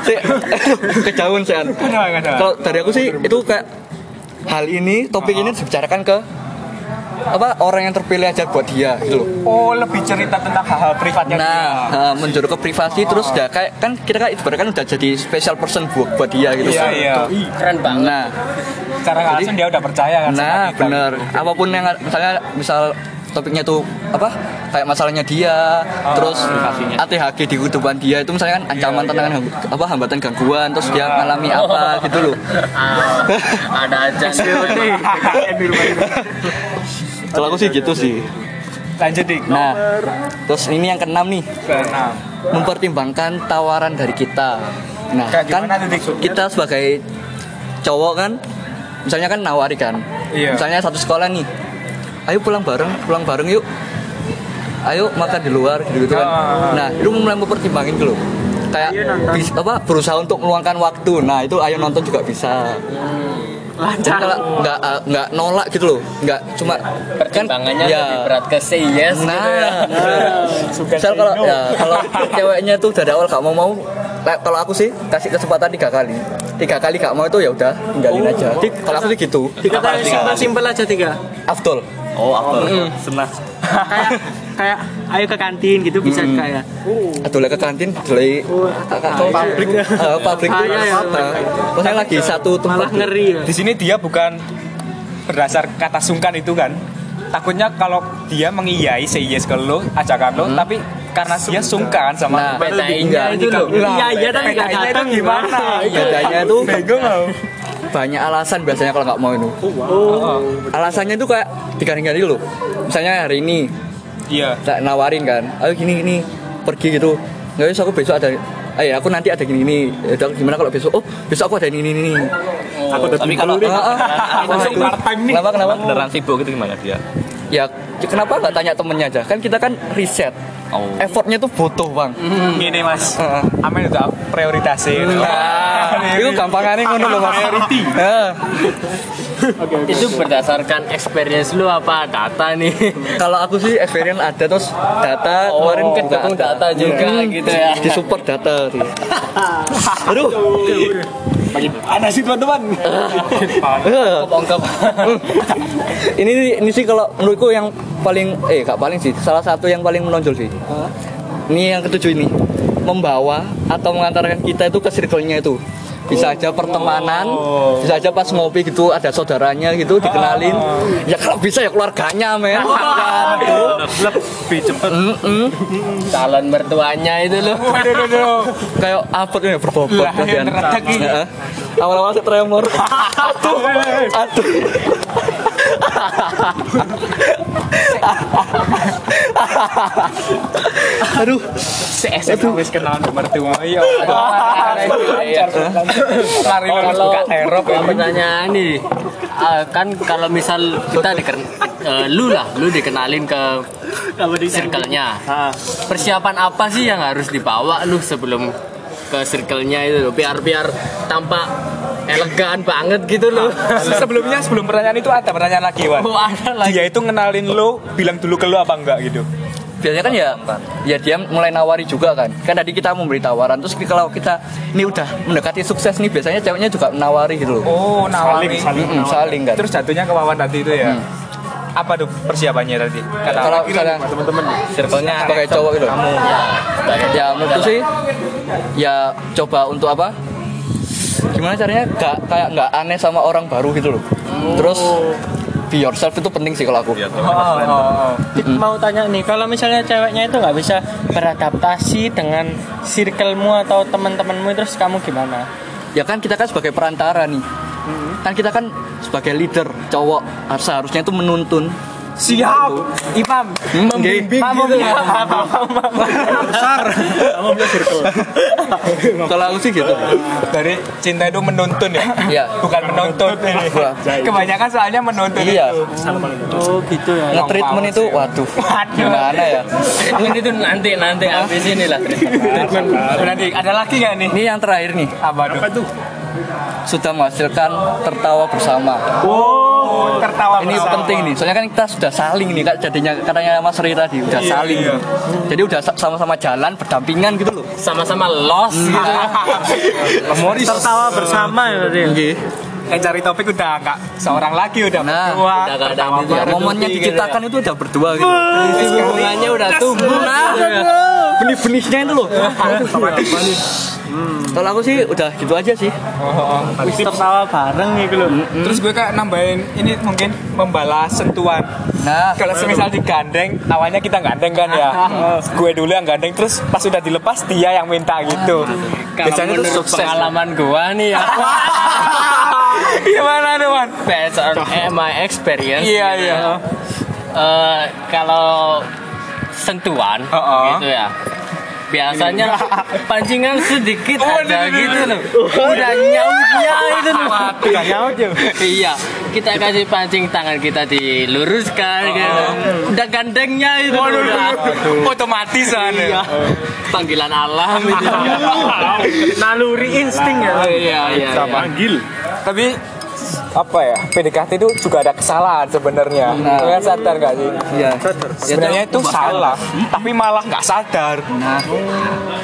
Speaker 7: si- (laughs) kejauhan sih kalau dari aku sih itu kayak hal ini topik ini dibicarakan ke apa orang yang terpilih aja buat dia gitu loh
Speaker 2: Oh, lebih cerita tentang hal-hal privatnya
Speaker 7: Nah, uh, menjurus ke privasi terus udah kayak kan kita kan ibaratnya kan udah jadi special person buat buat dia gitu.
Speaker 2: Iya, iya.
Speaker 3: keren banget
Speaker 7: Nah,
Speaker 2: Cara nggak langsung dia udah percaya kan sama
Speaker 7: nah
Speaker 2: kita.
Speaker 7: bener. Apa pun yang misalnya misal topiknya tuh apa kayak masalahnya dia, terus ATHG di kehidupan dia itu misalnya kan ancaman tantangan apa hambatan gangguan, terus dia ngalami apa gitu loh.
Speaker 3: Ah, ada aja (laughs) (laughs)
Speaker 7: Kalau aku sih gitu sih.
Speaker 2: Lanjut dik.
Speaker 7: Nah, terus ini yang keenam nih.
Speaker 2: Nah,
Speaker 7: mempertimbangkan tawaran dari kita. Nah, kan kita sebagai cowok kan, misalnya kan nawari kan,
Speaker 2: Iya.
Speaker 7: misalnya satu sekolah nih, ayo pulang bareng, pulang bareng yuk, ayo makan di luar gitu gitu kan.
Speaker 2: Ah.
Speaker 7: Nah, itu mulai mempertimbangin dulu. Kayak bis- apa berusaha untuk meluangkan waktu. Nah, itu ayo nonton juga bisa. Jadi kalau nggak uh, nggak nolak gitu loh, nggak cuma
Speaker 3: pertimbangannya
Speaker 7: ya.
Speaker 3: lebih berat ke say yes gitu ya. (laughs)
Speaker 7: Nah, misal kalau ya kalau ceweknya tuh dari awal gak mau mau, nah, kalau aku sih kasih kesempatan tiga kali, tiga kali gak mau itu ya udah tinggalin aja. Kalau aku sih gitu.
Speaker 4: Dikata simpel simpel aja tiga.
Speaker 7: Afdol.
Speaker 1: Oh, apa? Senang.
Speaker 4: Kayak kayak ayo ke kantin gitu bisa kayak.
Speaker 7: Adolnya ke kantin, adolnya pabrik, eh, (laughs) pabrik
Speaker 4: iya.
Speaker 7: eh, Maksudnya lagi satu
Speaker 4: Malah
Speaker 7: tempat.
Speaker 4: ngeri ya.
Speaker 2: di sini dia bukan berdasar kata sungkan itu kan. Takutnya kalau dia mengiyai say yes ke lo, ajakan lo, tapi karena dia sungkan sama
Speaker 7: Nah,
Speaker 3: Bedanya itu loh
Speaker 4: Iya iya tapi
Speaker 2: itu
Speaker 4: datang
Speaker 2: gimana?
Speaker 7: Tuh
Speaker 2: Bego mau.
Speaker 7: Banyak alasan biasanya kalau nggak mau itu. Alasannya tuh kayak diganti-ganti loh. Misalnya hari ini
Speaker 2: Iya.
Speaker 7: tak nawarin kan ayo gini gini pergi gitu nggak bisa aku besok ada eh aku nanti ada gini gini ya udah gimana kalau besok oh besok aku ada ini ini ini
Speaker 1: Aku tapi kalau
Speaker 7: Ah, ah.
Speaker 2: Langsung part time nih.
Speaker 7: kenapa kenapa
Speaker 1: beneran sibuk itu gimana dia?
Speaker 7: ya kenapa nggak tanya temennya aja kan kita kan riset
Speaker 1: Oh.
Speaker 7: effortnya tuh butuh bang.
Speaker 2: Gini mas,
Speaker 7: Heeh.
Speaker 2: amin itu prioritasnya.
Speaker 7: nah itu gampangannya ngono loh mas Heeh.
Speaker 3: itu berdasarkan experience lu apa data nih?
Speaker 7: Kalau aku sih experience ada terus data kemarin
Speaker 3: Oh,
Speaker 7: juga
Speaker 3: ketemu
Speaker 7: ada.
Speaker 3: data juga gitu ya.
Speaker 7: di support data sih. (laughs) Aduh.
Speaker 2: Ada sih teman-teman. (laughs)
Speaker 7: ini ini sih kalau menurutku yang paling eh gak paling sih salah satu yang paling menonjol sih. Ini yang ketujuh ini. Membawa atau mengantarkan kita itu ke circle-nya itu bisa aja pertemanan bisa aja pas ngopi gitu ada saudaranya gitu dikenalin. Ya kalau bisa ya keluarganya men. (laughs)
Speaker 6: Lebih cepet.
Speaker 7: Mm-mm.
Speaker 3: calon mertuanya itu loh. (laughs)
Speaker 7: Kayak apa tuh ya berbobot awal-awal sih tremor. (laughs) Aduh. Aduh aduh.
Speaker 2: SMA wis kenal nomor tua. Iya. Lari
Speaker 3: kalau
Speaker 2: buka terop
Speaker 3: yang pertanyaan nih eh, kan kalau misal kita diken eh, lu lah lu dikenalin ke circle-nya. Persiapan apa sih yang harus dibawa lu sebelum ke circle-nya itu? Biar biar tampak elegan banget gitu loh. (laughs)
Speaker 2: Sebelumnya sebelum pertanyaan itu ada pertanyaan lagi, Wan.
Speaker 3: Oh, ada lagi.
Speaker 2: Dia itu ngenalin lo, bilang dulu ke lo apa enggak gitu.
Speaker 7: biasanya kan ya ya dia mulai nawari juga kan kan tadi kita memberi tawaran terus kalau kita ini udah mendekati sukses nih biasanya ceweknya juga menawari gitu loh
Speaker 2: Oh, nawarin.
Speaker 7: Mm-mm, saling kan
Speaker 2: Terus jatuhnya ke Wawan tadi itu ya. Apa tuh persiapannya tadi? Kata
Speaker 7: kalau misalnya
Speaker 5: teman-teman
Speaker 1: circle-nya
Speaker 7: sebagai cowok gitu ya menurutku sih ya coba untuk apa gimana caranya gak kayak nggak aneh sama orang baru gitu loh terus be yourself itu penting sih kalau aku
Speaker 4: mau tanya nih kalau misalnya ceweknya itu nggak bisa beradaptasi dengan circlemu atau teman-temanmu terus kamu gimana
Speaker 7: ya kan kita kan sebagai perantara nih kan kita kan sebagai leader cowok harus seharusnya itu menuntun
Speaker 2: Siap, Imam.
Speaker 7: membimbing gitu besar (laughs) kalau aku sih gitu
Speaker 2: Dari cinta itu menuntun ya.
Speaker 7: Iya.
Speaker 2: Bukan menuntut ini.
Speaker 7: Wah.
Speaker 2: Kebanyakan soalnya menuntun
Speaker 7: iya
Speaker 2: itu.
Speaker 4: oh gitu ya
Speaker 7: nge-treatment itu waduh gimana ya
Speaker 3: Ini tuh nanti nanti habis ini lah.
Speaker 2: Berarti ada lagi nggak nih?
Speaker 7: ini yang terakhir nih
Speaker 2: Apa tuh?
Speaker 7: sudah menghasilkan tertawa bersama
Speaker 2: Oh, tertawa
Speaker 7: ini
Speaker 2: bersama.
Speaker 7: penting nih soalnya kan kita sudah saling nih kak jadinya katanya Mas Ri tadi udah
Speaker 2: Iya,
Speaker 7: saling
Speaker 2: iya.
Speaker 7: jadi udah sa- sama-sama jalan berdampingan gitu loh
Speaker 3: Sama-sama lost gitu.
Speaker 4: tertawa bersama ya berarti ya?
Speaker 2: Yang cari topik udah nggak seorang lagi udah
Speaker 7: Nah,
Speaker 2: berdua.
Speaker 3: udah nggak ada gitu ya.
Speaker 7: ya, momennya diciptakan itu udah berdua gitu
Speaker 3: Hubungannya udah tumbuh nah.
Speaker 7: benih-benihnya itu loh kalau aku sih udah gitu aja sih
Speaker 4: Wis tertawa bareng gitu loh
Speaker 2: Terus gue kayak nambahin ini mungkin membalas sentuhan.
Speaker 7: nah
Speaker 2: Kalau semisal digandeng, awalnya kita gandeng kan ya. (laughs) gue dulu yang gandeng, terus pas udah dilepas dia yang minta gitu.
Speaker 3: Kalau
Speaker 2: Biasanya tuh
Speaker 3: menurut
Speaker 2: sukses.
Speaker 3: pengalaman gua nih ya. (laughs)
Speaker 2: Gimana tuh, Wan?
Speaker 3: Based on eh, my experience.
Speaker 2: Iya,
Speaker 3: gitu
Speaker 2: iya.
Speaker 3: ya. Eh, kalau sentuhan
Speaker 2: Oh, oh.
Speaker 3: gitu ya. Biasanya pancingan sedikit
Speaker 2: Oh,
Speaker 3: ada
Speaker 2: aduh,
Speaker 3: gitu loh. Udah nyautnya itu loh.
Speaker 4: udah nyaut ya
Speaker 3: Iya, kita kasih pancing tangan kita diluruskan gitu. Udah gandengnya itu udah.
Speaker 2: Otomatis kan.
Speaker 3: Iya. Panggilan alam itu.
Speaker 4: naluri insting ya
Speaker 3: Iya, iya. iya.
Speaker 5: panggil
Speaker 2: Tapi apa ya PDKT itu juga ada kesalahan sebenarnya. Kalian sadar gak sih?
Speaker 7: Iya.
Speaker 2: Sebenarnya itu salah tapi malah nggak sadar.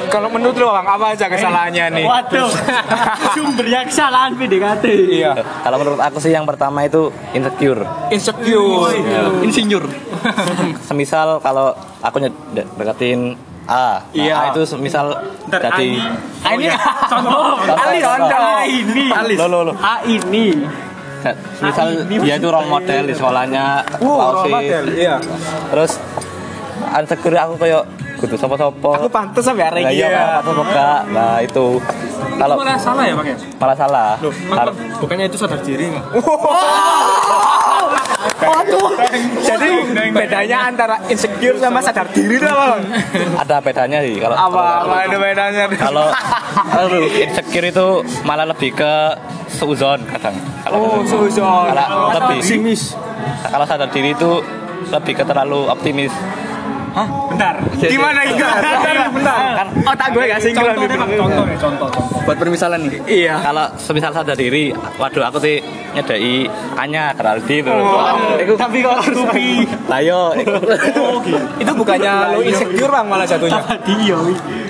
Speaker 2: Kalau menurut lo bang apa aja kesalahannya nih?
Speaker 4: Waduh. (laughs) Sumbernya kesalahan PDKT.
Speaker 2: Iya.
Speaker 1: Kalau menurut aku sih yang pertama itu insecure.
Speaker 2: insecure.
Speaker 7: Insinyur. (laughs)
Speaker 1: Semisal kalau aku deketin A, nah
Speaker 2: Iya.
Speaker 1: A itu semisal jadi
Speaker 4: Ah, ini. (laughs) Contoh.
Speaker 2: Contoh
Speaker 4: ini.
Speaker 1: Lo lo lo.
Speaker 4: A ini (laughs)
Speaker 1: Misal dia itu role model di sekolahnya, Lausis.
Speaker 2: iya
Speaker 1: Terus insecure aku kayak kudu sopo-sopo.
Speaker 2: aku pantas sampai hari
Speaker 1: Nah,
Speaker 2: ini
Speaker 1: iya,
Speaker 2: ya
Speaker 1: enggak? Nah, itu kalau
Speaker 5: malah salah ya pakai
Speaker 1: malah salah. Har-
Speaker 5: bukannya itu sadar diri nggak (laughs)
Speaker 2: jadi bedanya antara insecure sama sadar diri tuh apa
Speaker 1: ada bedanya sih kalau
Speaker 2: apa apa ada bedanya?
Speaker 1: Kalau aduh, insecure itu malah lebih ke seuzon kadang. Kalau
Speaker 2: oh suzon.
Speaker 1: kalau lebih kalau sadar diri itu lebih ke terlalu optimis.
Speaker 2: Bentar. Gimana itu? Bentar otak gue gak sinkron
Speaker 5: contohnya Bang, contoh nih contoh contoh.
Speaker 7: Buat permisalan nih.
Speaker 2: Iya.
Speaker 1: Kalau semisal sadar diri, waduh aku sih nyedai Anya kenal gitu.
Speaker 2: tapi kok harus
Speaker 1: Ayo, (laughs)
Speaker 2: itu bukannya lo insecure bang malah jatuhnya?
Speaker 4: Dia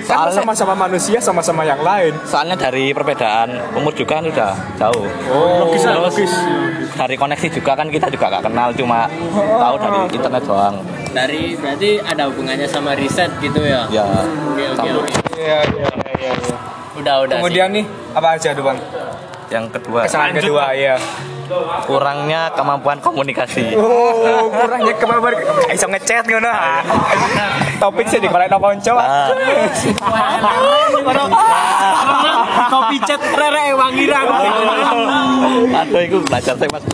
Speaker 2: kan
Speaker 1: Soalnya-
Speaker 2: sama-sama manusia sama-sama yang lain.
Speaker 1: Soalnya dari perbedaan umur juga kan udah jauh.
Speaker 2: oh
Speaker 1: Terus dari koneksi juga kan kita juga gak kenal cuma tahu dari internet doang.
Speaker 3: Dari berarti ada hubungannya sama riset gitu ya.
Speaker 1: Ya,
Speaker 3: Oke, oke, oke.
Speaker 2: iya iya iya iya.
Speaker 3: Udah, udah.
Speaker 2: kemudian nih apa aja tuh bang
Speaker 1: Yang kedua,
Speaker 2: kesalahan kedua ya
Speaker 1: kurangnya kemampuan komunikasi.
Speaker 2: oh kurangnya kemampuan bisa ngechat ngono topik sih di korek konco
Speaker 1: Ah,
Speaker 4: kopi chat rere wangi ra
Speaker 1: aduh itu belajar saya mas.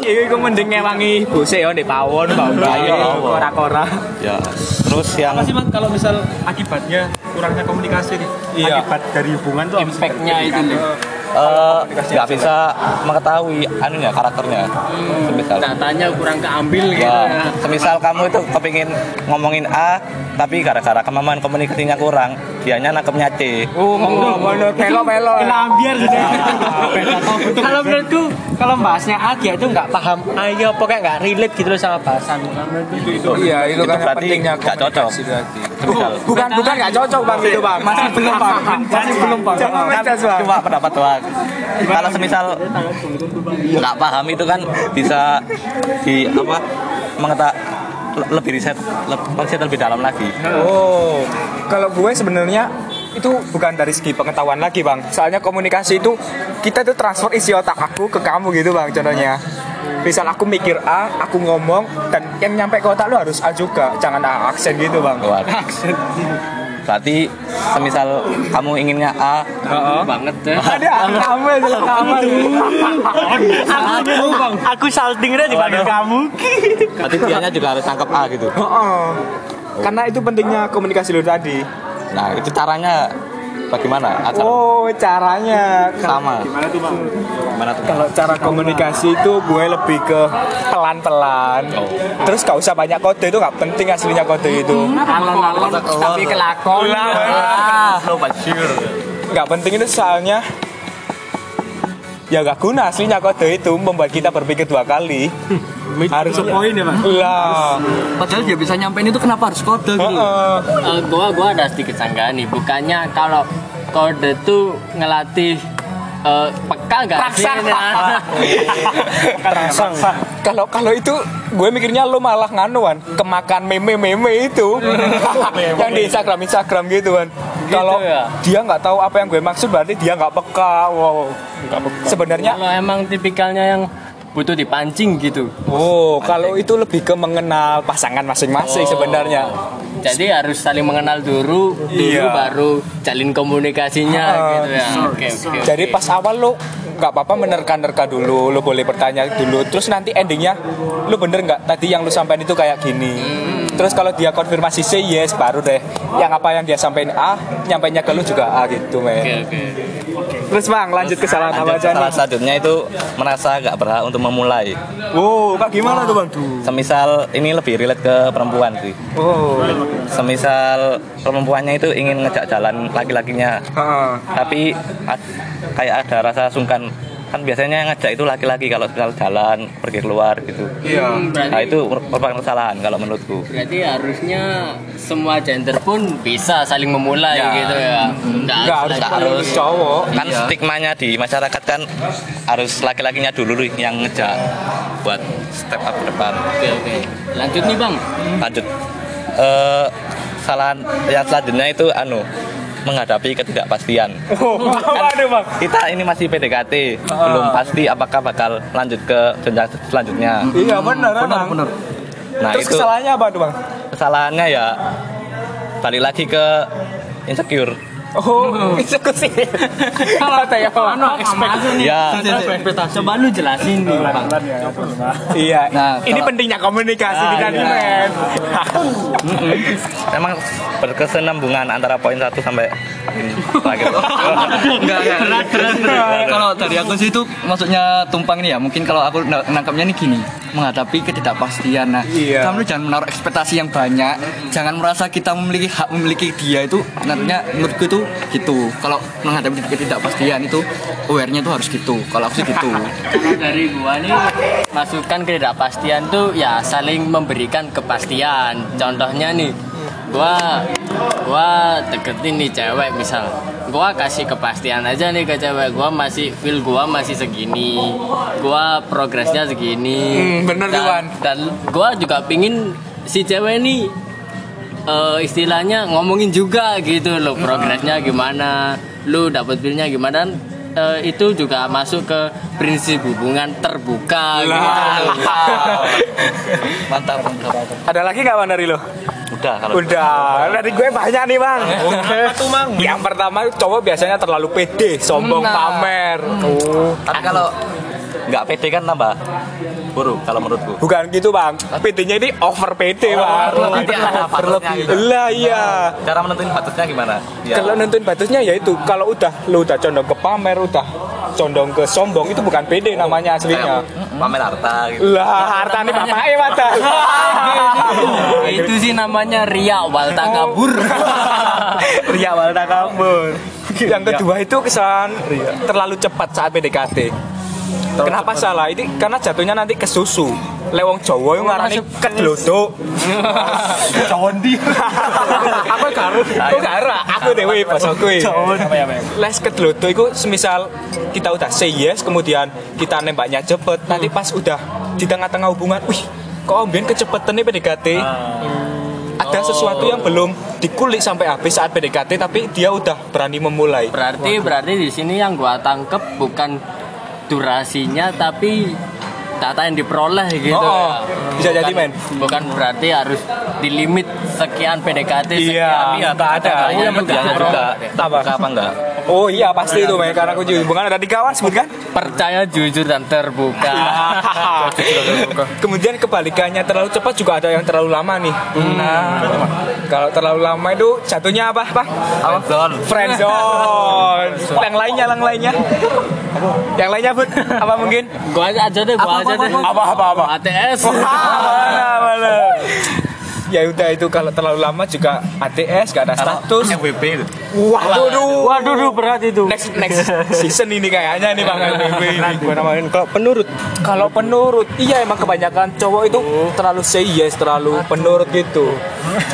Speaker 2: Iki ku mending ngewangi bose yo ndek pawon,
Speaker 1: Allah.
Speaker 2: kora-kora.
Speaker 1: Ya, terus yang
Speaker 5: apa sih Bang, kalau misal akibatnya kurangnya komunikasi nih
Speaker 2: Iya.
Speaker 5: akibat dari hubungan tuh sih?
Speaker 3: Impact-nya itu nih.
Speaker 1: Eh, nggak bisa mengetahui anunya karakternya. Semisal.
Speaker 3: Datanya kurang keambil gitu
Speaker 1: Ya, semisal kamu itu kepingin ngomongin A, tapi gara-gara kemampuan komunikasinya kurang, dianya nangkepnya C.
Speaker 2: Oh, bener melo-melo.
Speaker 4: Kelambiar gitu. Kalau menurutku kalau bahasnya A dia itu nggak paham ayo pokoknya nggak relate gitu loh sama bahasan.
Speaker 2: Iya, itu kan yang
Speaker 1: berarti
Speaker 2: pentingnya
Speaker 1: nggak cocok.
Speaker 2: Bukan bukan nggak cocok bang itu bang. Masih belum bang. Masih belum bang.
Speaker 1: Kan
Speaker 2: menjas bang.
Speaker 1: cuma pendapat doang. Kalau semisal nggak paham itu kan bisa di apa mengeta le- lebih riset le- riset lebih dalam lagi.
Speaker 2: Oh, kalau gue sebenarnya itu bukan dari segi pengetahuan lagi bang. Soalnya komunikasi itu kita tuh transfer isi otak aku ke kamu gitu bang. Contohnya, misal aku mikir A, aku ngomong dan yang nyampe ke otak lu harus A juga. Jangan A aksen gitu bang.
Speaker 1: Wah. Berarti semisal kamu inginnya A,
Speaker 3: banget ya.
Speaker 2: Ada kamu yang salah kamu.
Speaker 4: Aku bang, aku saltingnya dipanggil kamu.
Speaker 1: berarti dianya juga harus tangkap A gitu.
Speaker 2: Oh, Karena itu pentingnya komunikasi lu tadi.
Speaker 1: Nah, itu caranya bagaimana? Agar
Speaker 2: Oh, caranya.
Speaker 1: sama. Gimana tuh, Bang? Gimana tuh?
Speaker 2: Kalau cara komunikasi itu gue lebih ke pelan-pelan. Terus gak usah banyak kode itu gak penting aslinya kode itu.
Speaker 4: Alon-alon tapi kelakon.
Speaker 2: Gak penting itu soalnya ya gak guna aslinya kode itu membuat kita berpikir dua kali. (laughs) harus
Speaker 4: poin ya bang.
Speaker 2: lah.
Speaker 7: Padahal dia bisa nyampein itu kenapa harus kode gitu.
Speaker 2: Heeh.
Speaker 3: Eh, gua gua ada sedikit sanggahan nih bukannya kalau kode tuh ngelatih eh, peka gak sih?
Speaker 2: Terangsang. (laughs) Kalau kalau itu gue mikirnya lo malah nganuan kemakan meme-meme itu (laughs) yang di Instagram Instagram gitu kan. Kalau
Speaker 3: ya?
Speaker 2: dia nggak tahu apa yang gue maksud berarti dia nggak peka. Wow. Nggak peka. Sebenarnya
Speaker 3: Kalau emang tipikalnya yang butuh dipancing gitu.
Speaker 2: Oh, kalau itu lebih ke mengenal pasangan masing-masing sebenarnya.
Speaker 3: Jadi harus saling mengenal dulu, dulu
Speaker 2: Iya.
Speaker 3: baru jalin komunikasinya
Speaker 2: Ah,
Speaker 3: gitu ya. Oke, oke.
Speaker 2: Jadi
Speaker 3: oke.
Speaker 2: pas awal lo nggak apa-apa menerka-nerka dulu, lo boleh bertanya dulu. Terus nanti endingnya lo bener nggak tadi yang lo sampaikan itu kayak gini. Terus kalau dia konfirmasi say yes baru deh. Yang apa yang dia sampaikan A, nyampainya ke lo juga A gitu, men.
Speaker 3: Oke, oke.
Speaker 2: Terus bang, lanjut ke salah apa aja
Speaker 1: salah selanjutnya itu merasa gak berhak untuk memulai.
Speaker 2: Oh, kak gimana tuh bang?
Speaker 1: Semisal ini lebih relate ke perempuan sih.
Speaker 2: Oh,
Speaker 1: Semisal perempuannya itu ingin ngejak jalan laki-lakinya,
Speaker 2: Heeh.
Speaker 1: tapi ad- kayak ada rasa sungkan. Kan biasanya yang ngejak itu laki-laki kalau misal jalan pergi keluar gitu.
Speaker 2: Iya.
Speaker 3: Hmm, berarti,
Speaker 1: Nah itu merupakan kesalahan kalau menurutku.
Speaker 3: berarti harusnya semua gender pun bisa saling memulai
Speaker 1: Ya.
Speaker 3: gitu ya. Nggak
Speaker 2: Nggak harus harus cowok.
Speaker 1: Kan stigmanya di masyarakat kan harus laki-lakinya dulu yang ngejak buat step up ke depan.
Speaker 3: Oke, oke. Lanjut nih bang.
Speaker 1: lanjut eh kesalahan yang selanjutnya itu anu menghadapi ketidakpastian
Speaker 2: Oh, (laughs) waduh bang.
Speaker 1: kita ini masih PDKT belum pasti apakah bakal lanjut ke jenjang selanjutnya
Speaker 2: Iya benar, benar,
Speaker 7: bener.
Speaker 1: nah
Speaker 2: Terus
Speaker 1: itu
Speaker 2: kesalahannya apa tuh bang?
Speaker 1: kesalahannya ya balik lagi ke insecure
Speaker 2: Oh, eksekusi. (laughs) Kalau tanya
Speaker 4: Anu ekspektasi nih.
Speaker 1: ya
Speaker 3: Coba lu jelasin nih bang.
Speaker 2: Iya.
Speaker 7: Nah,
Speaker 2: ini pentingnya komunikasi
Speaker 1: Ah,
Speaker 2: kita nih,
Speaker 1: iya.
Speaker 2: men.
Speaker 1: memang berkesenambungan antara poin satu sampai poin terakhir (laughs)
Speaker 7: Enggak, enggak. Kalau dari aku sih itu maksudnya tumpang ini ya. Mungkin kalau aku na- nangkapnya nih gini, menghadapi ketidakpastian. Nah,
Speaker 2: Iya.
Speaker 7: kamu jangan menaruh ekspektasi yang banyak. Jangan merasa kita memiliki hak memiliki dia itu nantinya menurutku itu gitu. Kalau menghadapi ketidakpastian itu aware-nya itu harus gitu. Kalau aku sih gitu. (laughs)
Speaker 3: Dari gua nih masukan ketidakpastian tuh ya saling memberikan kepastian. Contohnya nih, gua gua deketin nih cewek misal. Gua kasih kepastian aja nih ke cewek. Gua masih feel gua masih segini. Gua progresnya segini.
Speaker 2: Hmm, bener
Speaker 3: dan,
Speaker 2: Wan.
Speaker 3: dan gua juga pingin si cewek nih eh, istilahnya ngomongin juga gitu loh progresnya gimana lu dapat feelnya gimana dan eh, itu juga masuk ke prinsip hubungan terbuka gitu (laughs)
Speaker 1: mantap mantap
Speaker 2: Ada lagi nggak bang dari lo?
Speaker 1: Udah kalau
Speaker 2: Udah, dari gue banyak nih bang. tuh bang? Yang pertama cowok biasanya terlalu pede, sombong,
Speaker 7: Nah.
Speaker 2: pamer. Oh.
Speaker 1: tapi kalau nggak pede kan tambah buruk kalau menurutku
Speaker 2: Bukan gitu bang, PD-nya ini over PD bang.
Speaker 1: berarti ada batasnya gitu.
Speaker 2: Lah iya.
Speaker 1: cara menentuin batasnya gimana ya
Speaker 2: Kalau nentuin batasnya ya itu, kalau udah lu udah condong ke pamer, udah condong ke sombong itu bukan pede namanya aslinya.
Speaker 1: Kayak pamer harta gitu.
Speaker 2: Lah, harta nih bapaknya mata. (laughs)
Speaker 3: itu sih namanya ria wal takabur (laughs)
Speaker 2: Ria Walda kabur. Yang kedua itu kesalahan terlalu cepat saat PDKT. Kenapa salah? Ini karena jatuhnya nanti ke susu. Lewong Jawa yang ngarani kedlodok. Condi. (laughs) (laughs) Aku karo. Aku karo. Aku dewe bahasa kuwi. Les kedlodok itu semisal kita udah say yes kemudian kita nembaknya cepet nanti pas udah di tengah-tengah hubungan, wih, kok omben kecepatan nih PDKT. Ada sesuatu yang belum dikulik sampai habis saat PDKT tapi dia udah berani memulai.
Speaker 3: berarti berarti di sini yang gua tangkep bukan durasinya tapi data yang diperoleh gitu
Speaker 2: Oh, oh.
Speaker 3: ya.
Speaker 2: Bisa jadi, men.
Speaker 3: bukan berarti harus di limit sekian PDKT
Speaker 2: Iya,
Speaker 3: sekian
Speaker 2: iya, tak ada.
Speaker 3: Kayaknya
Speaker 1: Yang
Speaker 3: enggak
Speaker 1: juga
Speaker 3: ada.
Speaker 1: juga.
Speaker 2: Apa?
Speaker 1: Apa apa enggak?
Speaker 2: Oh iya pasti itu men karena kunci hubungan ada di kawan sebutkan.
Speaker 3: percaya jujur dan terbuka (laughs)
Speaker 2: Kemudian kebalikannya terlalu cepat juga ada yang terlalu lama nih. Nah, kalau terlalu lama itu jatuhnya apa, Pak? Apa? Friendzone. yang lainnya, yang lainnya. Yang lainnya, Bud? Apa mungkin?
Speaker 3: gua aja aja deh gua aja deh (laughs)
Speaker 2: Ya udah itu kalau terlalu lama juga ATS gak ada status.
Speaker 1: Itu.
Speaker 2: Waduh, duh.
Speaker 4: Waduh, duh, berat itu.
Speaker 2: next next season ini kayaknya nih Bang LBB ini.
Speaker 5: Gue namain kalau penurut
Speaker 2: Kalau penurut, iya emang kebanyakan cowok itu terlalu say yes, terlalu penurut gitu.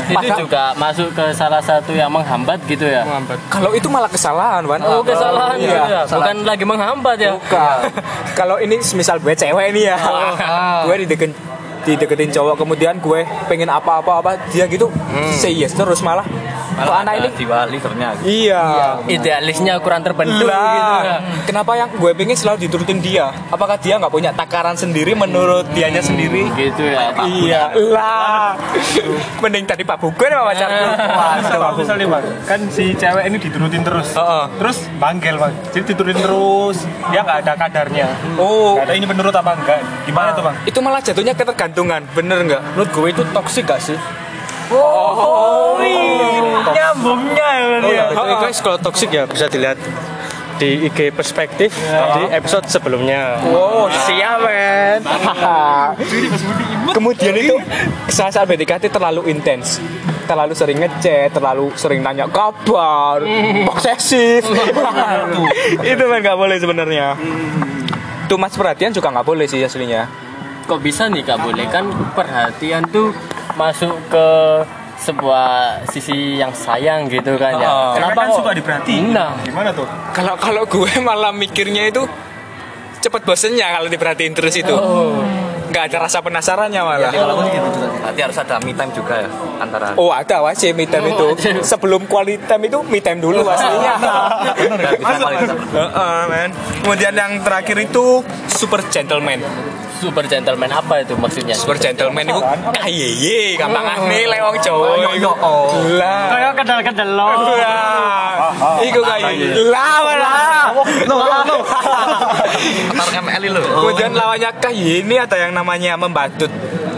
Speaker 3: itu juga masuk ke salah satu yang menghambat gitu ya
Speaker 2: Kalau itu malah kesalahan, Wan.
Speaker 3: oh kesalahan
Speaker 2: Iya.
Speaker 3: gitu ya bukan lagi menghambat ya
Speaker 2: Bukan. Kalau ini misal gue cewek nih ya, gue dideketin dideketin cowok kemudian gue pengen apa-apa apa dia gitu say yes terus malah. Kok anak ini?
Speaker 1: jiwa leadernya.
Speaker 2: iya.
Speaker 3: Idealisnya kurang terbentuk gitu. Ya.
Speaker 2: lah kenapa yang gue pengen selalu diturutin dia? Apakah dia nggak punya takaran sendiri menurut dianya sendiri?
Speaker 3: gitu ya
Speaker 2: iya lah. (laughs) Mending tadi Pak sama pacarku
Speaker 5: Kalau misalnya bang, kan si cewek ini diturutin terus,
Speaker 2: Heeh.
Speaker 5: terus banggel bang, jadi diturutin terus, dia nggak ada kadarnya,
Speaker 2: oh.
Speaker 5: Ada ini menurut apa enggak, gimana tuh bang?
Speaker 2: itu malah jatuhnya ketergantungan bener nggak
Speaker 5: Menurut gue itu toksik gak sih?
Speaker 2: oh,
Speaker 4: Nyambungnya ya.
Speaker 5: Oh, ya. guys, kalau toksik ya bisa dilihat di IG perspektif di episode sebelumnya.
Speaker 2: Oh, siap men. (laughs) Kemudian itu saat saat PDKT terlalu intens, terlalu sering ngechat, terlalu sering nanya kabar, posesif. (laughs) itu men nggak boleh sebenarnya. Tuh mas perhatian juga nggak boleh sih aslinya.
Speaker 3: Kok bisa nih kak boleh kan perhatian tuh masuk ke sebuah sisi yang sayang gitu kan ya
Speaker 2: Oh.
Speaker 3: kenapa
Speaker 5: kan
Speaker 3: kok
Speaker 5: suka diperhatiin?
Speaker 3: nah
Speaker 5: Gimana tuh?
Speaker 2: Kalau kalau gue (laughs) malah mikirnya itu cepet bosennya kalau diperhatiin terus itu. Nggak ada rasa penasarannya malah.
Speaker 1: Jadi kalau sih gitu juga. Berarti harus ada me time juga ya antara
Speaker 2: Oh ada wajib me time itu. Sebelum quality time itu me time dulu
Speaker 1: kualitas.
Speaker 2: Heeh, men. Kemudian yang terakhir itu super gentleman.
Speaker 3: Super gentleman apa itu maksudnya
Speaker 2: Super gentleman itu kayeye gampang nih lewong cowok. Yo Lah.
Speaker 4: Kayak kedal-kedal lo.
Speaker 2: Lah. Iku kayak lah lah.
Speaker 1: Antar ML itu.
Speaker 2: Kemudian lawannya kayak ini ada yang namanya membadut.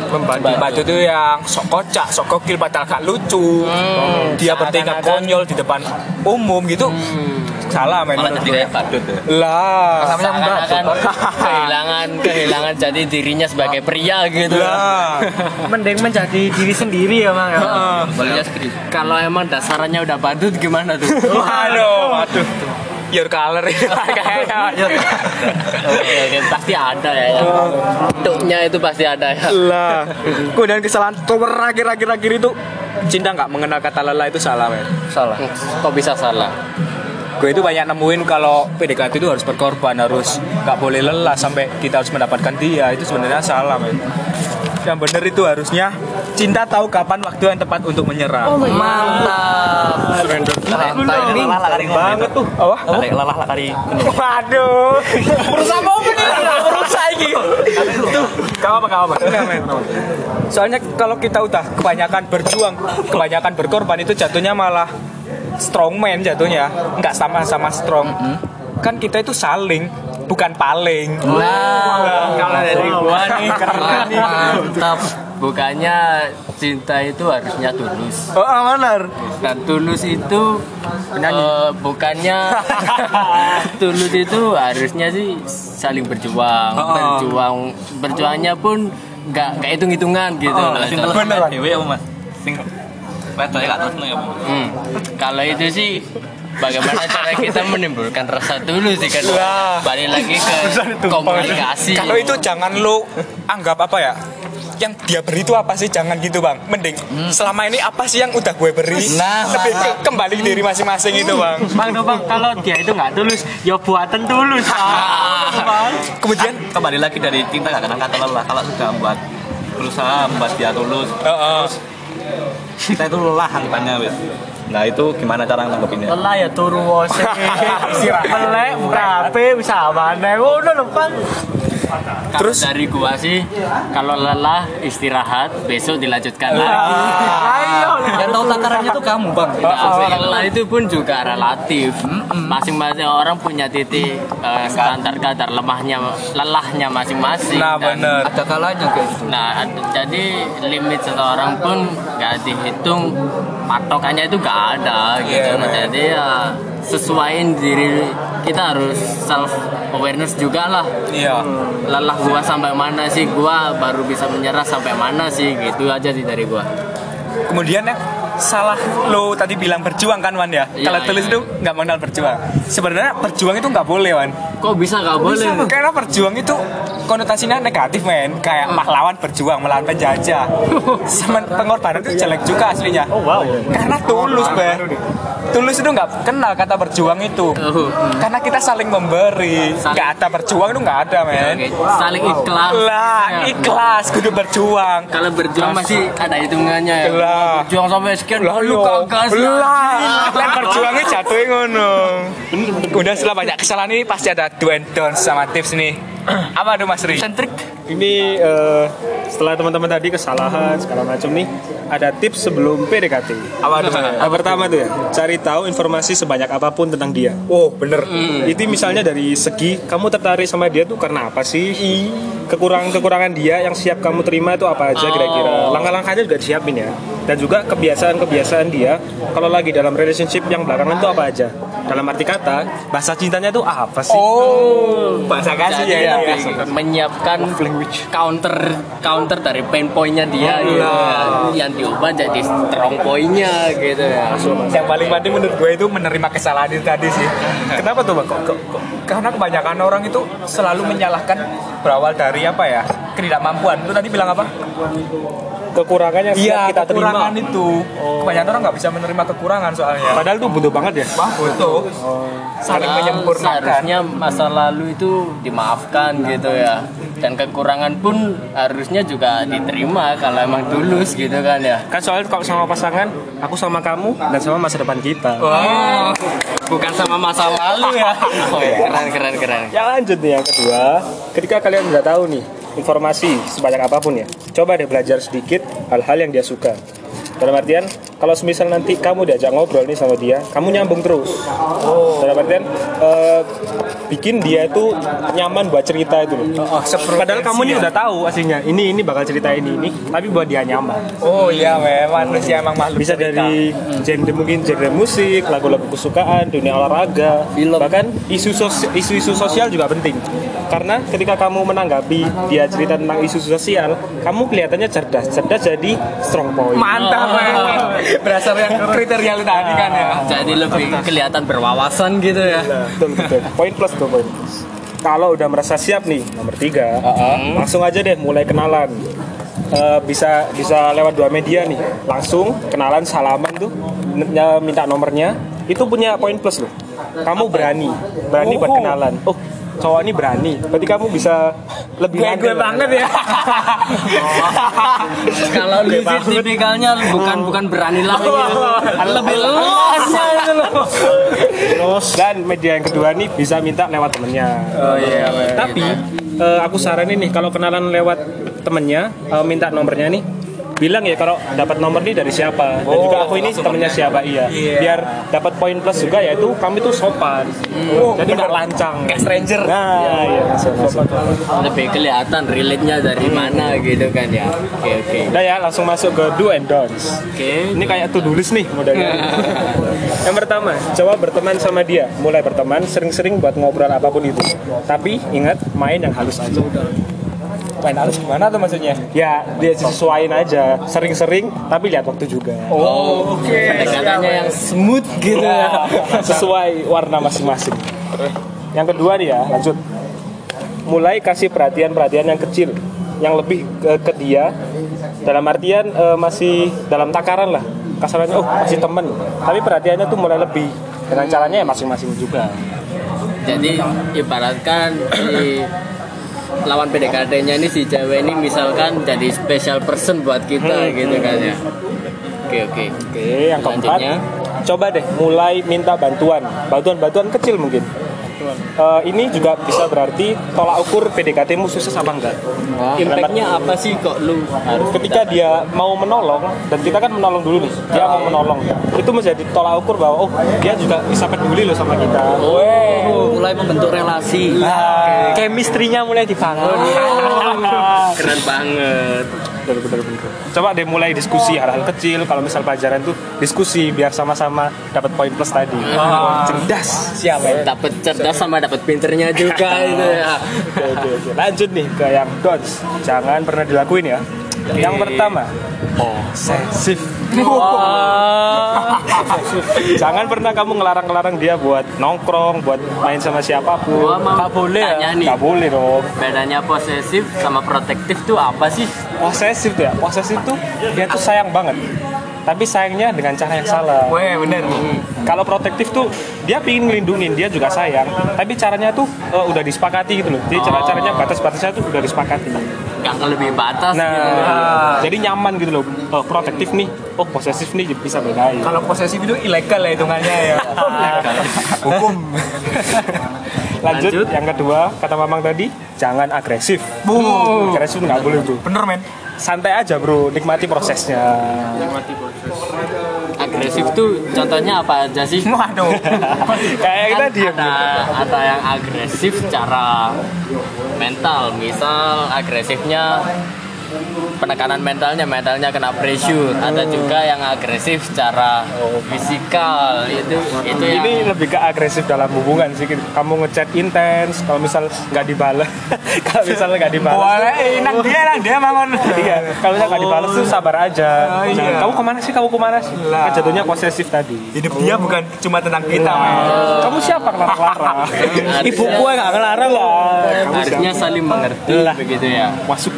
Speaker 2: Membadut. Membadut itu yang sok kocak, sok kokil padahal gak lucu. Dia bertingkah konyol di depan umum gitu. Salah men
Speaker 1: Malah
Speaker 2: menurut
Speaker 1: jadi
Speaker 2: gue.
Speaker 1: kayak badut ya.
Speaker 2: Lah.
Speaker 3: Seakan-akan (laughs) kehilangan kehilangan jadi dirinya sebagai pria gitu
Speaker 2: Lah. (laughs)
Speaker 4: Mending menjadi diri sendiri ya, Mang. ya.
Speaker 1: Skrip.
Speaker 3: kalau emang dasarnya udah badut gimana tuh (laughs)
Speaker 2: Waduh, waduh. Your color kayaknya.
Speaker 3: oke oke pasti ada ya ya. bentuknya itu pasti ada ya
Speaker 2: lah. Kemudian kesalahan terakhir akhir akhir itu cinta nggak mengenal kata lelah itu salah men.
Speaker 3: salah kok bisa salah
Speaker 2: Gue itu banyak nemuin kalau PDKT itu harus berkorban, harus nggak boleh lelah sampai kita harus mendapatkan dia. Itu sebenarnya salah men. Yang benar itu harusnya cinta tahu kapan waktu yang tepat untuk menyerah.
Speaker 3: mantap
Speaker 1: Timing lelah lah kari banget tuh.
Speaker 2: Apa?
Speaker 1: Kari lelah lah kari.
Speaker 2: Waduh. Berusaha mau bener berusaha ini. Tuh, kamu apa kamu apa? Soalnya kalau kita udah kebanyakan berjuang, kebanyakan berkorban itu jatuhnya malah strongman jatuhnya, nggak sama-sama strong. Kan kita itu saling, bukan paling.
Speaker 3: Wow.
Speaker 2: Kalau dari gua nih keren nih.
Speaker 3: mantap bukannya cinta itu harusnya tulus
Speaker 2: Oh, ah, benar.
Speaker 3: dan tulus itu eh, bukannya (laughs) tulus itu harusnya sih saling berjuang berjuang berjuangnya pun nggak nggak hitung hitungan gitu loh.
Speaker 2: Bener,
Speaker 1: ya, Bu, Mas. Wedoke gak terus ya.
Speaker 3: Hmm. Kalau itu sih bagaimana cara kita menimbulkan rasa tulus sih kan balik lagi ke komunikasi
Speaker 2: Kalau itu jangan lu anggap apa ya? Yang dia beri itu apa sih? Jangan gitu bang. Mending selama ini apa sih yang udah gue beri?
Speaker 7: Nah,
Speaker 2: lebih ke- kembali ke diri masing-masing itu bang.
Speaker 4: Bang, no, bang, kalau dia itu nggak tulus, ya buatan tulus. Bang.
Speaker 2: Kemudian
Speaker 1: kembali lagi dari cinta gak kena kata lelah kalau sudah membuat berusaha membuat dia tulus
Speaker 2: Heeh.
Speaker 1: Kita itu lelah anggapannya wis nah itu gimana cara nanggepinnya
Speaker 4: Lelah ya turu wose. (laughs) Melek, buka HP, bisa mana? Udah lho, Bang.
Speaker 3: terus dari gua sih kalau lelah istirahat besok dilanjutkan lagi
Speaker 4: Ayo.
Speaker 7: Yang tahu takarannya tuh kamu bang.
Speaker 3: Nah, lelah itu pun juga relatif. Masing-masing orang punya titik eh, standar kadar lemahnya, lelahnya masing-masing.
Speaker 2: Nah bener.
Speaker 7: Ada kalanya kayak gitu.
Speaker 3: Nah, ad- jadi limit seseorang pun nggak dihitung patokannya itu nggak ada gitu. Nah, jadi ya sesuaiin diri kita harus self awareness juga lah.
Speaker 2: Iya.
Speaker 3: Lelah gua sampai mana sih? Gua baru bisa menyerah sampai mana sih? Gitu aja sih dari gua.
Speaker 2: Kemudian yang salah lo tadi bilang berjuang kan Wan ya?
Speaker 3: Iya,
Speaker 2: Kalau
Speaker 3: iya.
Speaker 2: tulis itu nggak mengenal berjuang. Sebenarnya berjuang itu nggak boleh Wan.
Speaker 3: Kok bisa nggak boleh?
Speaker 2: Karena berjuang itu konotasinya negatif men. Kayak pahlawan berjuang melawan penjajah. (laughs) Semen pengorbanan itu jelek juga aslinya.
Speaker 4: Oh, wow.
Speaker 2: Karena tulus men. Tulus itu nggak kenal kata berjuang itu.
Speaker 3: Oh.
Speaker 2: Karena kita saling memberi. Nggak ada berjuang itu nggak ada men.
Speaker 3: Saling ikhlas.
Speaker 2: Lah
Speaker 3: Ya.
Speaker 2: ikhlas kudu berjuang.
Speaker 3: Kalau berjuang masih ada hitungannya ya.
Speaker 2: Lah.
Speaker 3: Berjuang sampai sekian
Speaker 2: Lah
Speaker 3: lu kagak (laughs)
Speaker 2: Lah, kan berjuangnya jatuhnya ngono. Udah setelah banyak kesalahan ini pasti ada do and don'ts sama tips nih. (clears throat) Apa tuh Mas Ri?
Speaker 7: Sentrik.
Speaker 5: Ini eh, setelah teman-teman tadi kesalahan segala macam nih, ada tips sebelum PDKT.
Speaker 2: Apa tuh?
Speaker 5: Yang pertama tuh ya, cari tahu informasi sebanyak apa pun tentang dia.
Speaker 2: Oh, bener.
Speaker 5: Itu misalnya dari segi kamu tertarik sama dia tuh karena apa sih? Kekurangan-kekurangan dia yang siap kamu terima itu apa aja kira-kira? Langkah-langkahnya juga disiapin ya. Dan juga kebiasaan-kebiasaan dia kalau lagi dalam relationship yang belakangan tuh apa aja? Dalam arti kata, bahasa cintanya tuh apa sih?
Speaker 2: Oh, bahasa kasih
Speaker 3: Jadi
Speaker 2: ya. ya.
Speaker 3: lebih menyiapkan counter counter dari pain pointnya dia gitu ya. yang diubah jadi strong pointnya gitu ya.
Speaker 2: Yang paling penting menurut gue itu menerima kesalahan itu tadi sih. (laughs)
Speaker 5: Kenapa tuh, Bang? Kok, kok, kok
Speaker 2: Karena kebanyakan orang itu selalu menyalahkan berawal dari apa ya? Ketidakmampuan. Lu tadi bilang apa?
Speaker 5: Kekurangan yang
Speaker 2: Iya,
Speaker 5: kita terima?
Speaker 2: kekurangan itu. Kebanyakan orang nggak bisa menerima kekurangan soalnya.
Speaker 5: Padahal tuh butuh banget ya.
Speaker 2: Wah, betul. Saling
Speaker 3: Padahal
Speaker 2: menyempurnakan.
Speaker 3: Seharusnya masa lalu itu dimaafkan gitu ya. Dan kekurangan pun harusnya juga diterima kalau emang tulus gitu kan ya.
Speaker 5: Kan soalnya kalau sama pasangan, aku sama kamu dan sama masa depan kita.
Speaker 3: Oh, bukan sama masa lalu ya. (laughs) Oh, keren keren keren.
Speaker 5: Ya lanjut nih yang kedua, ketika kalian udah tahu nih informasi sebanyak apa pun ya, coba deh belajar sedikit hal-hal yang dia suka. Dalam artian, kalau semisal nanti kamu diajak ngobrol nih sama dia, kamu nyambung terus. Dalam artian, eh, bikin dia itu nyaman buat cerita itu loh.
Speaker 2: Oh,
Speaker 5: Padahal kamu ini udah tahu aslinya, ini ini bakal cerita ini ini, tapi buat dia nyaman.
Speaker 2: Oh iya, memang manusia emang makhluk
Speaker 5: Bisa
Speaker 2: cerita.
Speaker 5: dari genre mungkin genre musik, lagu-lagu kesukaan, dunia olahraga, bahkan isu sos- isu-isu sosial juga penting. Karena ketika kamu menanggapi dia cerita tentang isu sosial, kamu kelihatannya cerdas. Cerdas jadi strong point.
Speaker 2: mantap memang. Berasal yang kriteria tadi kan ya.
Speaker 3: Jadi lebih kelihatan berwawasan gitu ya.
Speaker 5: betul betul. Poin plus tuh poin plus. Kalau udah merasa siap nih, nomor tiga, langsung aja deh mulai kenalan. Eh, bisa bisa lewat dua media nih, langsung kenalan salaman tuh, ya, minta nomornya. Itu punya poin plus loh. Kamu berani, berani buat kenalan. Oh, cowok ini berani. Berarti kamu bisa lebih
Speaker 2: Gue gue banget ya. (laughs)
Speaker 3: Kalau lu sih tipikalnya bukan bukan berani lagi. (laughs) Lebih luasnya itu loh.
Speaker 5: Terus dan media yang kedua nih bisa minta lewat temennya.
Speaker 2: Oh iya.
Speaker 5: Tapi eh, aku saranin nih kalau kenalan lewat temennya eh, minta nomornya nih bilang ya kalau dapat nomor ini dari siapa? Dan juga aku ini temennya siapa? Iya. Biar dapat poin plus juga yaitu kami tuh sopan. Jadi nggak lancang.
Speaker 2: Kayak stranger.
Speaker 5: nah iya masuk masuk.
Speaker 3: Lebih kelihatan relate-nya dari mana gitu kan ya. Oke oke.
Speaker 5: Udah ya langsung masuk ke do and don'ts.
Speaker 3: Oke.
Speaker 5: Ini kayak do list nih modelnya. (laughs) Yang pertama coba berteman sama dia. Mulai berteman sering-sering buat ngobrol apa pun itu. Tapi ingat main yang halus aja
Speaker 2: Main halus gimana tuh maksudnya?
Speaker 5: ya dia sesuaiin aja sering-sering tapi lihat waktu juga.
Speaker 2: Oh, oke.
Speaker 3: pendekatannya yang smooth gitu. Ya
Speaker 5: sesuai warna masing-masing. Yang kedua nih ya lanjut. Mulai kasih perhatian-perhatian yang kecil yang lebih ke, ke dia. Dalam artian eh, masih dalam takaran lah. Kasarannya oh masih temen. Tapi perhatiannya tuh mulai lebih dengan caranya ya masing-masing juga.
Speaker 3: Jadi ibaratkan si lawan PDKT-nya ini si cewek ini misalkan jadi special person buat kita gitu kan ya. Oke oke.
Speaker 5: Oke yang keempat. Coba deh mulai minta bantuan. Bantuan-bantuan kecil mungkin Eh, ini juga bisa berarti tolak ukur PDKT-mu sukses apa enggak?
Speaker 3: Impactnya apa sih kok lu harus
Speaker 5: ketika dia mau menolong dan kita kan menolong dulu nih dia mau menolong itu menjadi tolak ukur bahwa oh dia juga bisa peduli loh sama kita.
Speaker 7: Oh, mulai membentuk relasi.
Speaker 4: chemistry-nya mulai dibangun.
Speaker 3: Keren banget
Speaker 5: bener bener bener. Coba deh mulai diskusi hal-hal kecil. Kalau misal pelajaran tuh diskusi biar sama-sama dapat poin plus tadi. Cerdas.
Speaker 2: Siap. Ya.
Speaker 3: dapat cerdas sama dapat pinternya juga (laughs) itu ya.
Speaker 5: Lanjut nih ke yang dodge. Jangan pernah dilakuin ya yang pertama? Posesif. Jangan pernah kamu ngelarang-ngelarang dia buat nongkrong buat main sama siapa pun.
Speaker 3: Gua mau
Speaker 4: Nggak boleh ya?
Speaker 3: tanya nih.
Speaker 5: Nggak boleh dong.
Speaker 3: Bedanya posesif sama protektif tuh apa sih?
Speaker 5: Posesif tuh ya? Posesif tuh dia tuh sayang banget. Tapi sayangnya dengan cara yang salah.
Speaker 2: Weh, bener.
Speaker 5: kalau protektif tuh dia pingin ngelindungin dia juga sayang. Tapi caranya tuh eh, udah disepakati gitu loh. Jadi cara caranya batas-batasnya tuh udah disepakati
Speaker 3: yang lebih batas
Speaker 5: nah
Speaker 3: gitu
Speaker 5: jadi nyaman gitu loh. Eh, protektif nih. Oh posesif nih bisa bedain.
Speaker 2: Kalau posesif itu ilegal ya hitungannya ya. (laughs) Hukum.
Speaker 5: lanjut,
Speaker 3: Lanjut.
Speaker 5: yang kedua kata mamang tadi jangan agresif. Agresif nggak boleh tuh
Speaker 2: Bener men.
Speaker 5: santai aja bro. Nikmati prosesnya
Speaker 3: agresif tuh contohnya apa aja sih? (laughs)
Speaker 2: Waduh. (laughs)
Speaker 5: kayak kita
Speaker 3: Kan
Speaker 5: diem.
Speaker 3: ada ada yang agresif secara mental. Misal agresifnya penekanan mentalnya mentalnya kena pressure. Ada juga yang agresif secara fisikal itu itu yang
Speaker 5: ini lebih ke agresif dalam hubungan sih. Kamu ngechat intens kalau misal nggak dibalas (laughs) kalau misal nggak dibalas
Speaker 2: Boleh, nang dia, nang dia mangon. (laughs)
Speaker 5: iya kalau misal nggak dibalas tuh sabar aja.
Speaker 2: Oh, iya.
Speaker 5: Jangan, kamu ke mana sih kamu ke mana
Speaker 2: sih?
Speaker 5: Kan jatuhnya posesif tadi.
Speaker 2: Hidup dia bukan cuma tentang kita,
Speaker 5: kamu siapa ngelarang-larang (laughs)
Speaker 3: Harusnya-
Speaker 5: gue nggak ngelarang lah. Kamu
Speaker 3: harusnya saling mengerti
Speaker 5: Lah.
Speaker 3: begitu ya.
Speaker 5: Masuk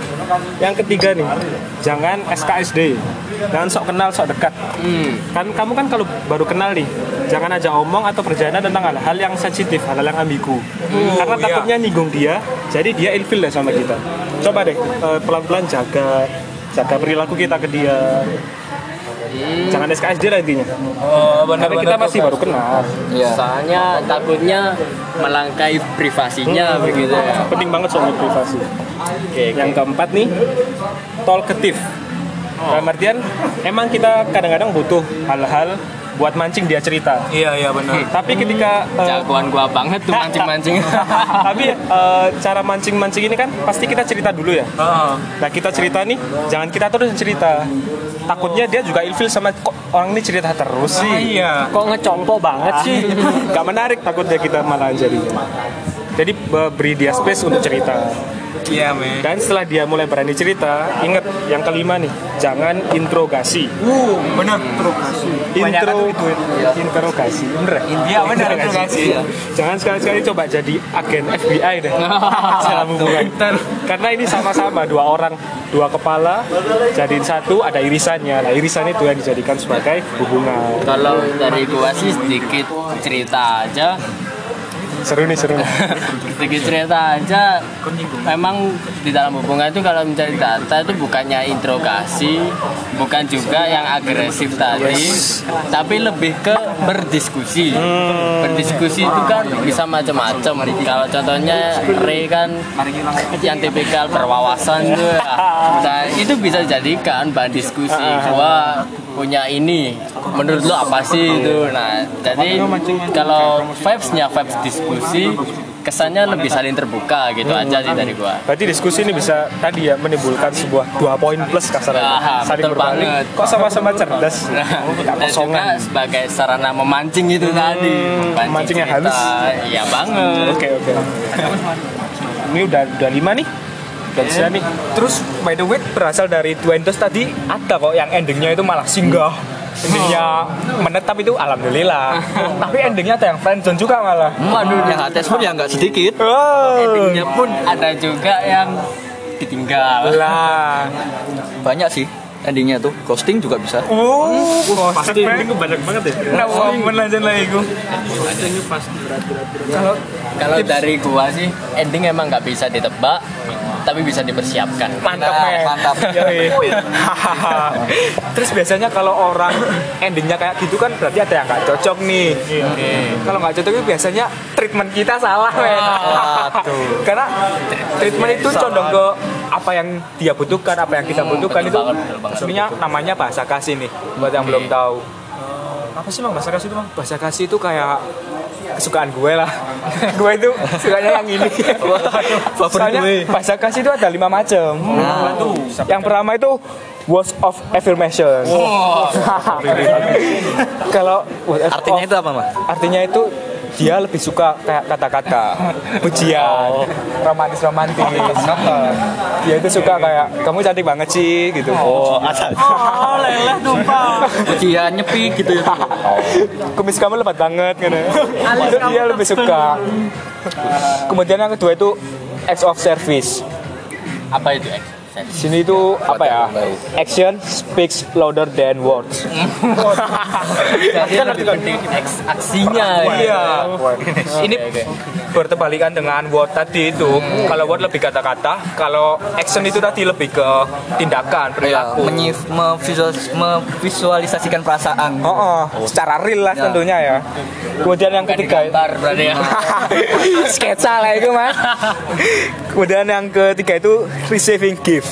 Speaker 5: yang ketiga nih jangan SKSD jangan sok kenal sok dekat.
Speaker 3: Hmm.
Speaker 5: kan kamu kan kalau baru kenal nih jangan aja omong atau perjalanan tentang hal-hal yang sensitif hal-hal yang ambigu. Karena
Speaker 2: iya.
Speaker 5: takutnya nyinggung dia jadi dia ilfil deh sama kita. Coba deh eh, pelan-pelan jaga jaga perilaku kita ke dia jangan SKSD lah intinya.
Speaker 2: Oh, bener
Speaker 5: karena kita masih baru kenal.
Speaker 7: Iya.
Speaker 3: soalnya takutnya melangkai privasinya begitu ya.
Speaker 5: Penting banget soal privasi.
Speaker 3: Oke
Speaker 5: yang keempat nih talkative. Dalam artian emang kita kadang-kadang butuh hal-hal buat mancing dia cerita.
Speaker 2: Iya, iya benar.
Speaker 5: tapi ketika eh,
Speaker 3: jagoan gua banget tuh mancing-mancing. (laughs)
Speaker 5: Tapi eh, cara mancing-mancing ini kan pasti kita cerita dulu ya.
Speaker 2: Heeh.
Speaker 5: nah kita cerita nih jangan kita terus cerita. Takutnya dia juga ilfil sama kok orang ini cerita terus sih?
Speaker 2: Iya.
Speaker 4: kok ngecompo banget sih? (laughs)
Speaker 5: Gak menarik takutnya kita malah jadi be- beri dia space untuk cerita
Speaker 2: Iya, men.
Speaker 5: dan setelah dia mulai berani cerita ingat yang kelima nih jangan interogasi
Speaker 2: Uh, bener. Interogasi.
Speaker 5: intro interogasi bener ya?
Speaker 2: Iya, bener interogasi.
Speaker 5: jangan sekali-sekali coba jadi agen FBI deh (laughs) dalam hubungan karena ini sama-sama dua orang dua kepala jadiin satu ada irisannya nah irisan itu yang dijadikan sebagai hubungan
Speaker 3: kalau dari gua sih sedikit cerita aja
Speaker 5: seru nih seru. Nih
Speaker 3: sedikit cerita aja memang di dalam hubungan itu kalau mencari data itu bukannya interogasi bukan juga yang agresif tadi tapi lebih ke berdiskusi. Berdiskusi itu kan bisa macam-macam. Kalau contohnya Ray kan yang tipikal berwawasan tuh nah itu bisa dijadikan bahan diskusi. Gua punya ini menurut lo apa sih itu? Nah jadi kalau vibesnya vibes diskusi kesannya lebih saling terbuka gitu aja sih dari gua.
Speaker 5: Berarti diskusi ini bisa tadi ya menimbulkan sebuah dua poin plus kasarnya
Speaker 3: Ah,
Speaker 5: saling
Speaker 3: betul
Speaker 5: berbalik.
Speaker 3: banget.
Speaker 5: kok sama-sama cerdas?
Speaker 3: Nah, dan juga
Speaker 5: kosongan.
Speaker 3: sebagai sarana memancing itu tadi.
Speaker 5: Memancing yang
Speaker 3: cerita.
Speaker 5: halus.
Speaker 3: iya banget.
Speaker 5: Oke oke. Ini udah udah lima nih. Udah bisa nih.
Speaker 2: Terus by the way berasal dari Twentos tadi ada kok yang endingnya itu malah singgah. Endingnya menetap itu alhamdulillah. (laughs) Tapi endingnya ada yang friendzone juga malah.
Speaker 7: Waduh, yang HTS pun ya nggak sedikit.
Speaker 2: Oh.
Speaker 3: endingnya pun ada juga yang ditinggal
Speaker 2: Lah. (laughs)
Speaker 7: Banyak sih endingnya tuh. Ghosting juga bisa.
Speaker 2: Oh, pasti
Speaker 5: ini banyak banget ya
Speaker 2: Nah, momen aja lah itu.
Speaker 3: kalau dari gua sih ending emang nggak bisa ditebak tapi bisa dipersiapkan
Speaker 2: Mantap,
Speaker 7: Nah,
Speaker 2: men.
Speaker 7: mantap. (laughs) (laughs)
Speaker 2: Terus biasanya kalau orang endingnya kayak gitu kan berarti ada yang nggak cocok nih. Kalau nggak cocok itu biasanya treatment kita salah, men. (laughs) Karena treatment itu condong ke apa yang dia butuhkan, apa yang kita butuhkan
Speaker 3: betul
Speaker 2: itu. Sebenarnya namanya bahasa kasih nih, buat yang belum tahu.
Speaker 5: apa sih bang bahasa kasih itu bang
Speaker 2: Bahasa kasih itu kayak kesukaan gue lah. (laughs) gue itu sukanya yang ini. (laughs) Soalnya bahasa kasih itu ada lima macam. Yang pertama itu words of affirmation. (laughs) Kalau word of-
Speaker 1: Artinya itu apa, Mas?
Speaker 2: artinya itu dia lebih suka kayak kata-kata pujian romantis romantis dia itu suka kayak kamu cantik banget sih gitu. Oh asal
Speaker 4: Oh, leleh tumpah.
Speaker 7: Ujian nyepi gitu ya.
Speaker 2: kumis kamu lebat banget gitu. Itu dia lebih suka. Kemudian yang kedua itu acts of service.
Speaker 3: Apa itu X?
Speaker 2: Sini itu apa ya action speaks louder than words
Speaker 3: Jadi lebih penting X aksinya
Speaker 2: iya ini bertebalikan dengan word tadi itu kalau word lebih kata-kata kalau action itu tadi lebih ke tindakan
Speaker 7: Ya,
Speaker 2: perilaku
Speaker 7: memvisualisasikan perasaan.
Speaker 2: Oh, oh, secara real lah
Speaker 7: Ya.
Speaker 2: tentunya ya. Kemudian yang ketiga
Speaker 3: ya (laughs)
Speaker 2: sketsa lah itu mas. Kemudian yang ketiga itu receiving gifts.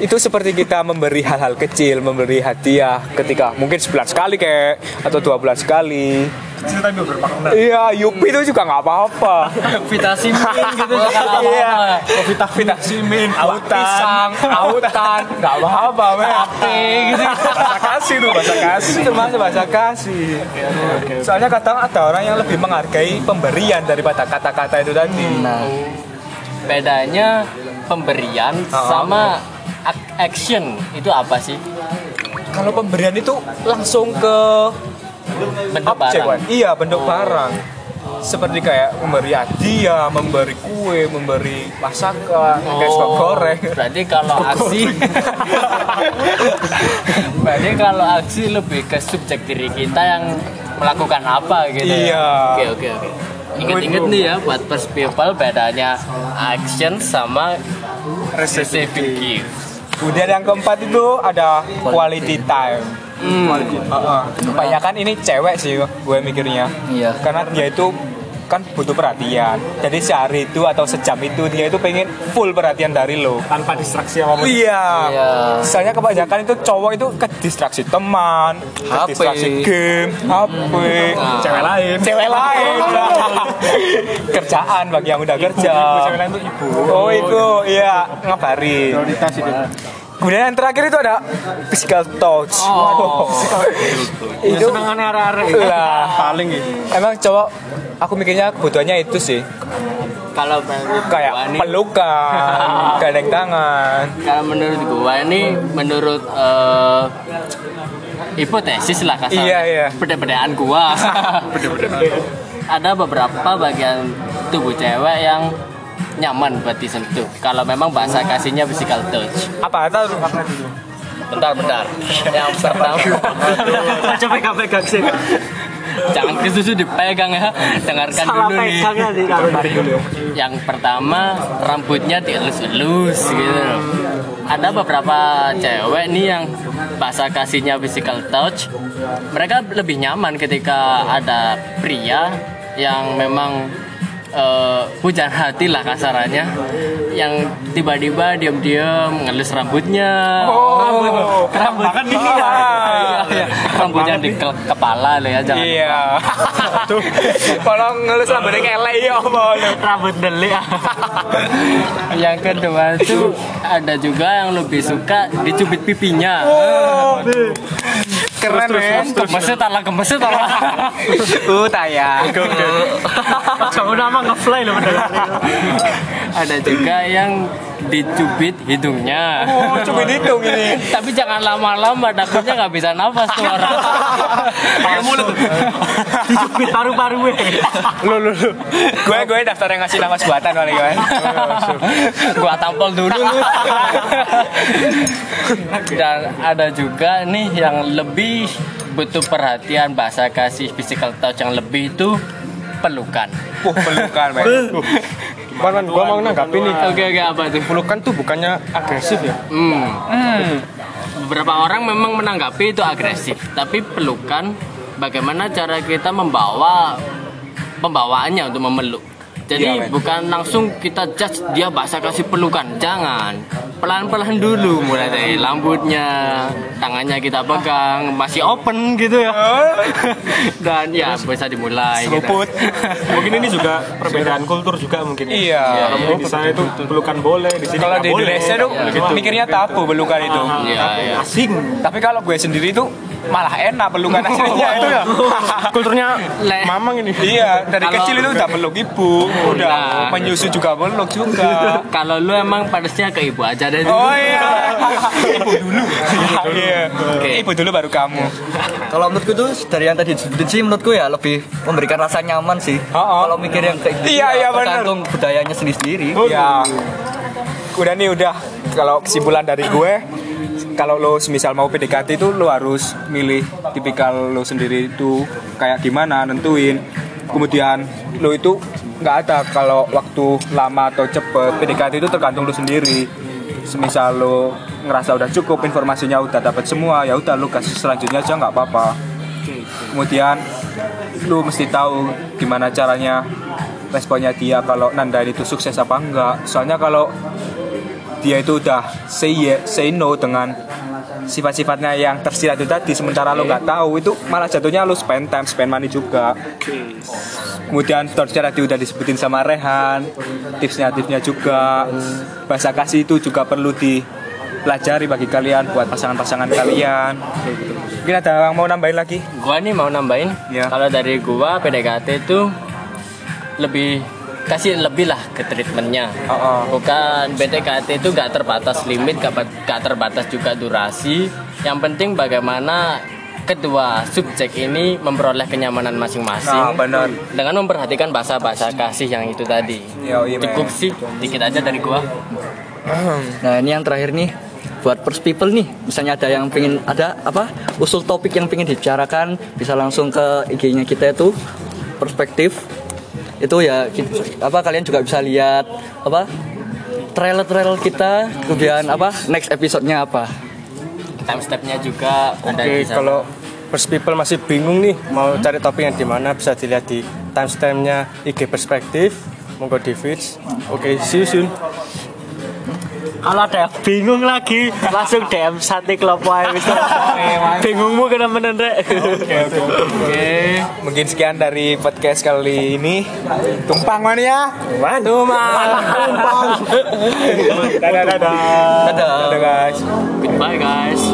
Speaker 2: Itu seperti kita memberi hal-hal kecil, memberi hadiah ketika mungkin sebulan sekali kayak atau dua bulan sekali.
Speaker 5: cerita itu bermakna
Speaker 2: Iya, Yupi itu juga nggak apa-apa. (laughs)
Speaker 3: vitamin gitu juga (laughs)
Speaker 2: Iya.
Speaker 3: apa-apa.
Speaker 2: Vitamin, autan, autan, (laughs) nggak apa-apa, men.
Speaker 3: gitu.
Speaker 2: Bahasa kasih tuh bahasa kasih. Itu mas bahasa kasih. Soalnya kadang ada orang yang lebih menghargai pemberian daripada kata-kata itu tadi.
Speaker 7: Nah,
Speaker 3: bedanya pemberian sama ac- action itu apa sih?
Speaker 2: Kalau pemberian itu langsung ke
Speaker 3: bentuk
Speaker 2: objek
Speaker 3: barang.
Speaker 2: Iya bentuk barang. Seperti kayak memberi hadiah, memberi kue, memberi masakan, kayak suka goreng.
Speaker 3: berarti kalau aksi (laughs) berarti kalau aksi lebih ke subjek diri kita yang melakukan apa gitu ya?
Speaker 2: Iya.
Speaker 3: oke oke oke ingat-ingat nih ya buat first people bedanya action sama receiving gift
Speaker 2: Kemudian yang keempat itu ada quality time. Heeh. Kebanyakan ini cewek sih gue mikirnya.
Speaker 7: Iya.
Speaker 2: Karena dia itu kan butuh perhatian. Jadi sehari itu atau sejam itu dia itu pengen full perhatian dari lo.
Speaker 5: tanpa distraksi apa pun
Speaker 2: Iya.
Speaker 7: Iya.
Speaker 2: Misalnya kebanyakan itu cowok itu ke distraksi teman, ke
Speaker 7: HP.
Speaker 2: distraksi game, HP,
Speaker 5: cewek lain
Speaker 2: cewek lain. (laughs) Kerjaan bagi yang udah kerja.
Speaker 5: cewek lain tuh ibu
Speaker 2: Oh ibu, iya ngabari.
Speaker 5: prioritas itu
Speaker 2: Kemudian yang terakhir itu ada physical touch.
Speaker 3: Oh. (laughs)
Speaker 2: itu
Speaker 4: Senengannya arek-arek.
Speaker 2: lah.
Speaker 5: paling gitu
Speaker 2: Emang cowok, aku mikirnya kebutuhannya itu sih,
Speaker 3: kalau
Speaker 2: kayak pelukan, (laughs) gandeng tangan.
Speaker 3: kalau menurut gua ini menurut eh, hipotesis lah kasarnya
Speaker 2: Iya, iya.
Speaker 3: beda-bedaan gua (laughs) ada beberapa bagian tubuh cewek yang nyaman buat disentuh kalau memang bahasa kasihnya physical touch
Speaker 2: Apa tahu?
Speaker 3: bentar bentar yang pertama
Speaker 4: Coba pegang-pegang sih.
Speaker 3: Jangan ke susu dipegang ya. Dengarkan
Speaker 4: Salah
Speaker 3: dulu nih.
Speaker 4: pegang
Speaker 3: Yang pertama rambutnya dielus-elus gitu. Ada beberapa cewek nih yang bahasa kasihnya physical touch. Mereka lebih nyaman ketika ada pria yang memang eh, hujan hati lah kasarannya. Yang tiba-tiba diam-diam ngelus rambutnya.
Speaker 2: Oh,
Speaker 3: rambut
Speaker 2: bahkan ini ya.
Speaker 3: Iya, rambutnya di ke- kepala lo ya jangan
Speaker 2: Iya. Kalau ngelus rambutnya kelek ya apa lu?
Speaker 4: rambut delik.
Speaker 3: Yang kedua itu ada juga yang lebih suka dicubit pipinya.
Speaker 2: Keren men.
Speaker 3: gemeset ala gemeset ala
Speaker 2: Uh, tayang.
Speaker 4: kamu nama ngefly loh bener
Speaker 3: ada juga yang dicubit hidungnya
Speaker 2: Oh, coba dihitung ini. (laughs)
Speaker 3: tapi jangan lama-lama takutnya nggak bisa nafas tuh orang (laughs)
Speaker 2: Pakai mulut.
Speaker 4: dicubit paru-paru gue
Speaker 2: Lu lu lu. Gue gue daftar yang ngasih nafas buatan kali kan. (laughs)
Speaker 3: gua tampol dulu lu. dan ada juga nih yang lebih butuh perhatian bahasa kasih physical touch yang lebih itu pelukan
Speaker 2: Wah, pelukan men.
Speaker 6: Gimana? Gua mau nanggapin nih.
Speaker 3: oke oke apa tuh
Speaker 6: Pelukan tuh bukannya agresif ya?
Speaker 3: Hmm. Beberapa orang memang menanggapi itu agresif, tapi pelukan bagaimana cara kita membawa pembawaannya untuk memeluk. Jadi
Speaker 2: men.
Speaker 3: bukan langsung kita judge dia bahasa kasih pelukan, jangan. Pelan-pelan dulu mulai dari rambutnya, tangannya kita pegang, masih open gitu ya. (laughs) Dan ya bisa dimulai gitu.
Speaker 2: Seruput. (laughs)
Speaker 6: Mungkin ini juga perbedaan kultur juga mungkin. ya.
Speaker 2: Iya.
Speaker 6: Kalau di sana itu pelukan boleh, di sini
Speaker 2: Kalau di
Speaker 6: boleh.
Speaker 2: Indonesia tuh
Speaker 6: Gitu.
Speaker 2: mikirnya tabu pelukan itu.
Speaker 3: Iya, iya.
Speaker 6: asing.
Speaker 2: Tapi kalau gue sendiri tuh malah enak pelukan (laughs) aslinya itu ya.
Speaker 6: Kulturnya mamang ini.
Speaker 2: Iya, dari
Speaker 3: Kalau-
Speaker 2: kecil itu udah peluk ibu, udah
Speaker 3: Nah.
Speaker 2: menyusu juga peluk juga. (laughs)
Speaker 3: Kalau lu emang padasnya ke ibu aja deh.
Speaker 2: Oh iya, (laughs) ibu dulu. Iya, ibu dulu baru kamu.
Speaker 7: Kalau menurutku tuh dari yang tadi disebutin sih menurutku ya lebih memberikan rasa nyaman sih.
Speaker 2: Oh, oh.
Speaker 7: Kalau mikir yang kayak gitu
Speaker 2: Iya,
Speaker 7: ya
Speaker 2: iya, benar.
Speaker 7: tergantung budayanya sendiri-sendiri.
Speaker 2: Ya, udah nih udah. Kalau kesimpulan dari gue, kalau lo semisal mau PDKT itu lo harus milih tipikal lo sendiri itu kayak gimana nentuin. Kemudian lo itu nggak ada kalau waktu lama atau cepet PDKT itu tergantung lo sendiri. Semisal lo ngerasa udah cukup informasinya udah dapat semua ya udah lo kasih selanjutnya aja nggak apa-apa. Kemudian lu mesti tahu gimana caranya responnya dia kalau nandain itu sukses apa enggak. Soalnya kalau dia itu udah say ye- say no dengan sifat-sifatnya yang tersirat itu tadi. Sementara lo nggak tahu itu malah jatuhnya lo spend time spend money juga. Kemudian torture tadi udah disebutin sama Rehan tipsnya tipsnya juga. Bahasa kasih itu juga perlu dipelajari bagi kalian buat pasangan-pasangan kalian. Mungkin ada yang mau nambahin lagi?
Speaker 3: Gua nih mau nambahin,
Speaker 2: Ya.
Speaker 3: kalau dari gua PDKT itu lebih kasih lebih lah ke treatmentnya.
Speaker 2: Oh, oh.
Speaker 3: Bukan PDKT itu gak terbatas limit, gak, ba- gak terbatas juga durasi. Yang penting bagaimana kedua subjek ini memperoleh kenyamanan masing-masing
Speaker 2: Nah, benar.
Speaker 3: dengan memperhatikan bahasa-bahasa kasih yang itu tadi.
Speaker 2: Yo, iya.
Speaker 3: Cukup sih, dikit aja dari gua. (clears throat)
Speaker 7: Nah ini yang terakhir nih buat first people nih misalnya ada yang pengen ada apa usul topik yang pengen dibicarakan bisa langsung ke IG-nya kita itu perspektif itu ya apa kalian juga bisa lihat apa trailer-trailer kita kemudian apa next episode-nya apa
Speaker 3: Time step-nya juga ada
Speaker 6: Oke,
Speaker 3: di sana.
Speaker 6: kalau First people masih bingung nih mau cari topik yang di mana bisa dilihat di timestamp-nya IG perspektif. Monggo di feeds. Oke, see you soon.
Speaker 4: Kalau ada yang bingung lagi, langsung DM sate wis. (laughs) Bingungmu kena menen rek.
Speaker 2: Oke, mungkin sekian dari podcast kali ini. Tumpang mania. Tumpang. Tumpang. (laughs) dadah, dadah.
Speaker 7: dadah
Speaker 2: Dadah guys.
Speaker 3: Goodbye guys.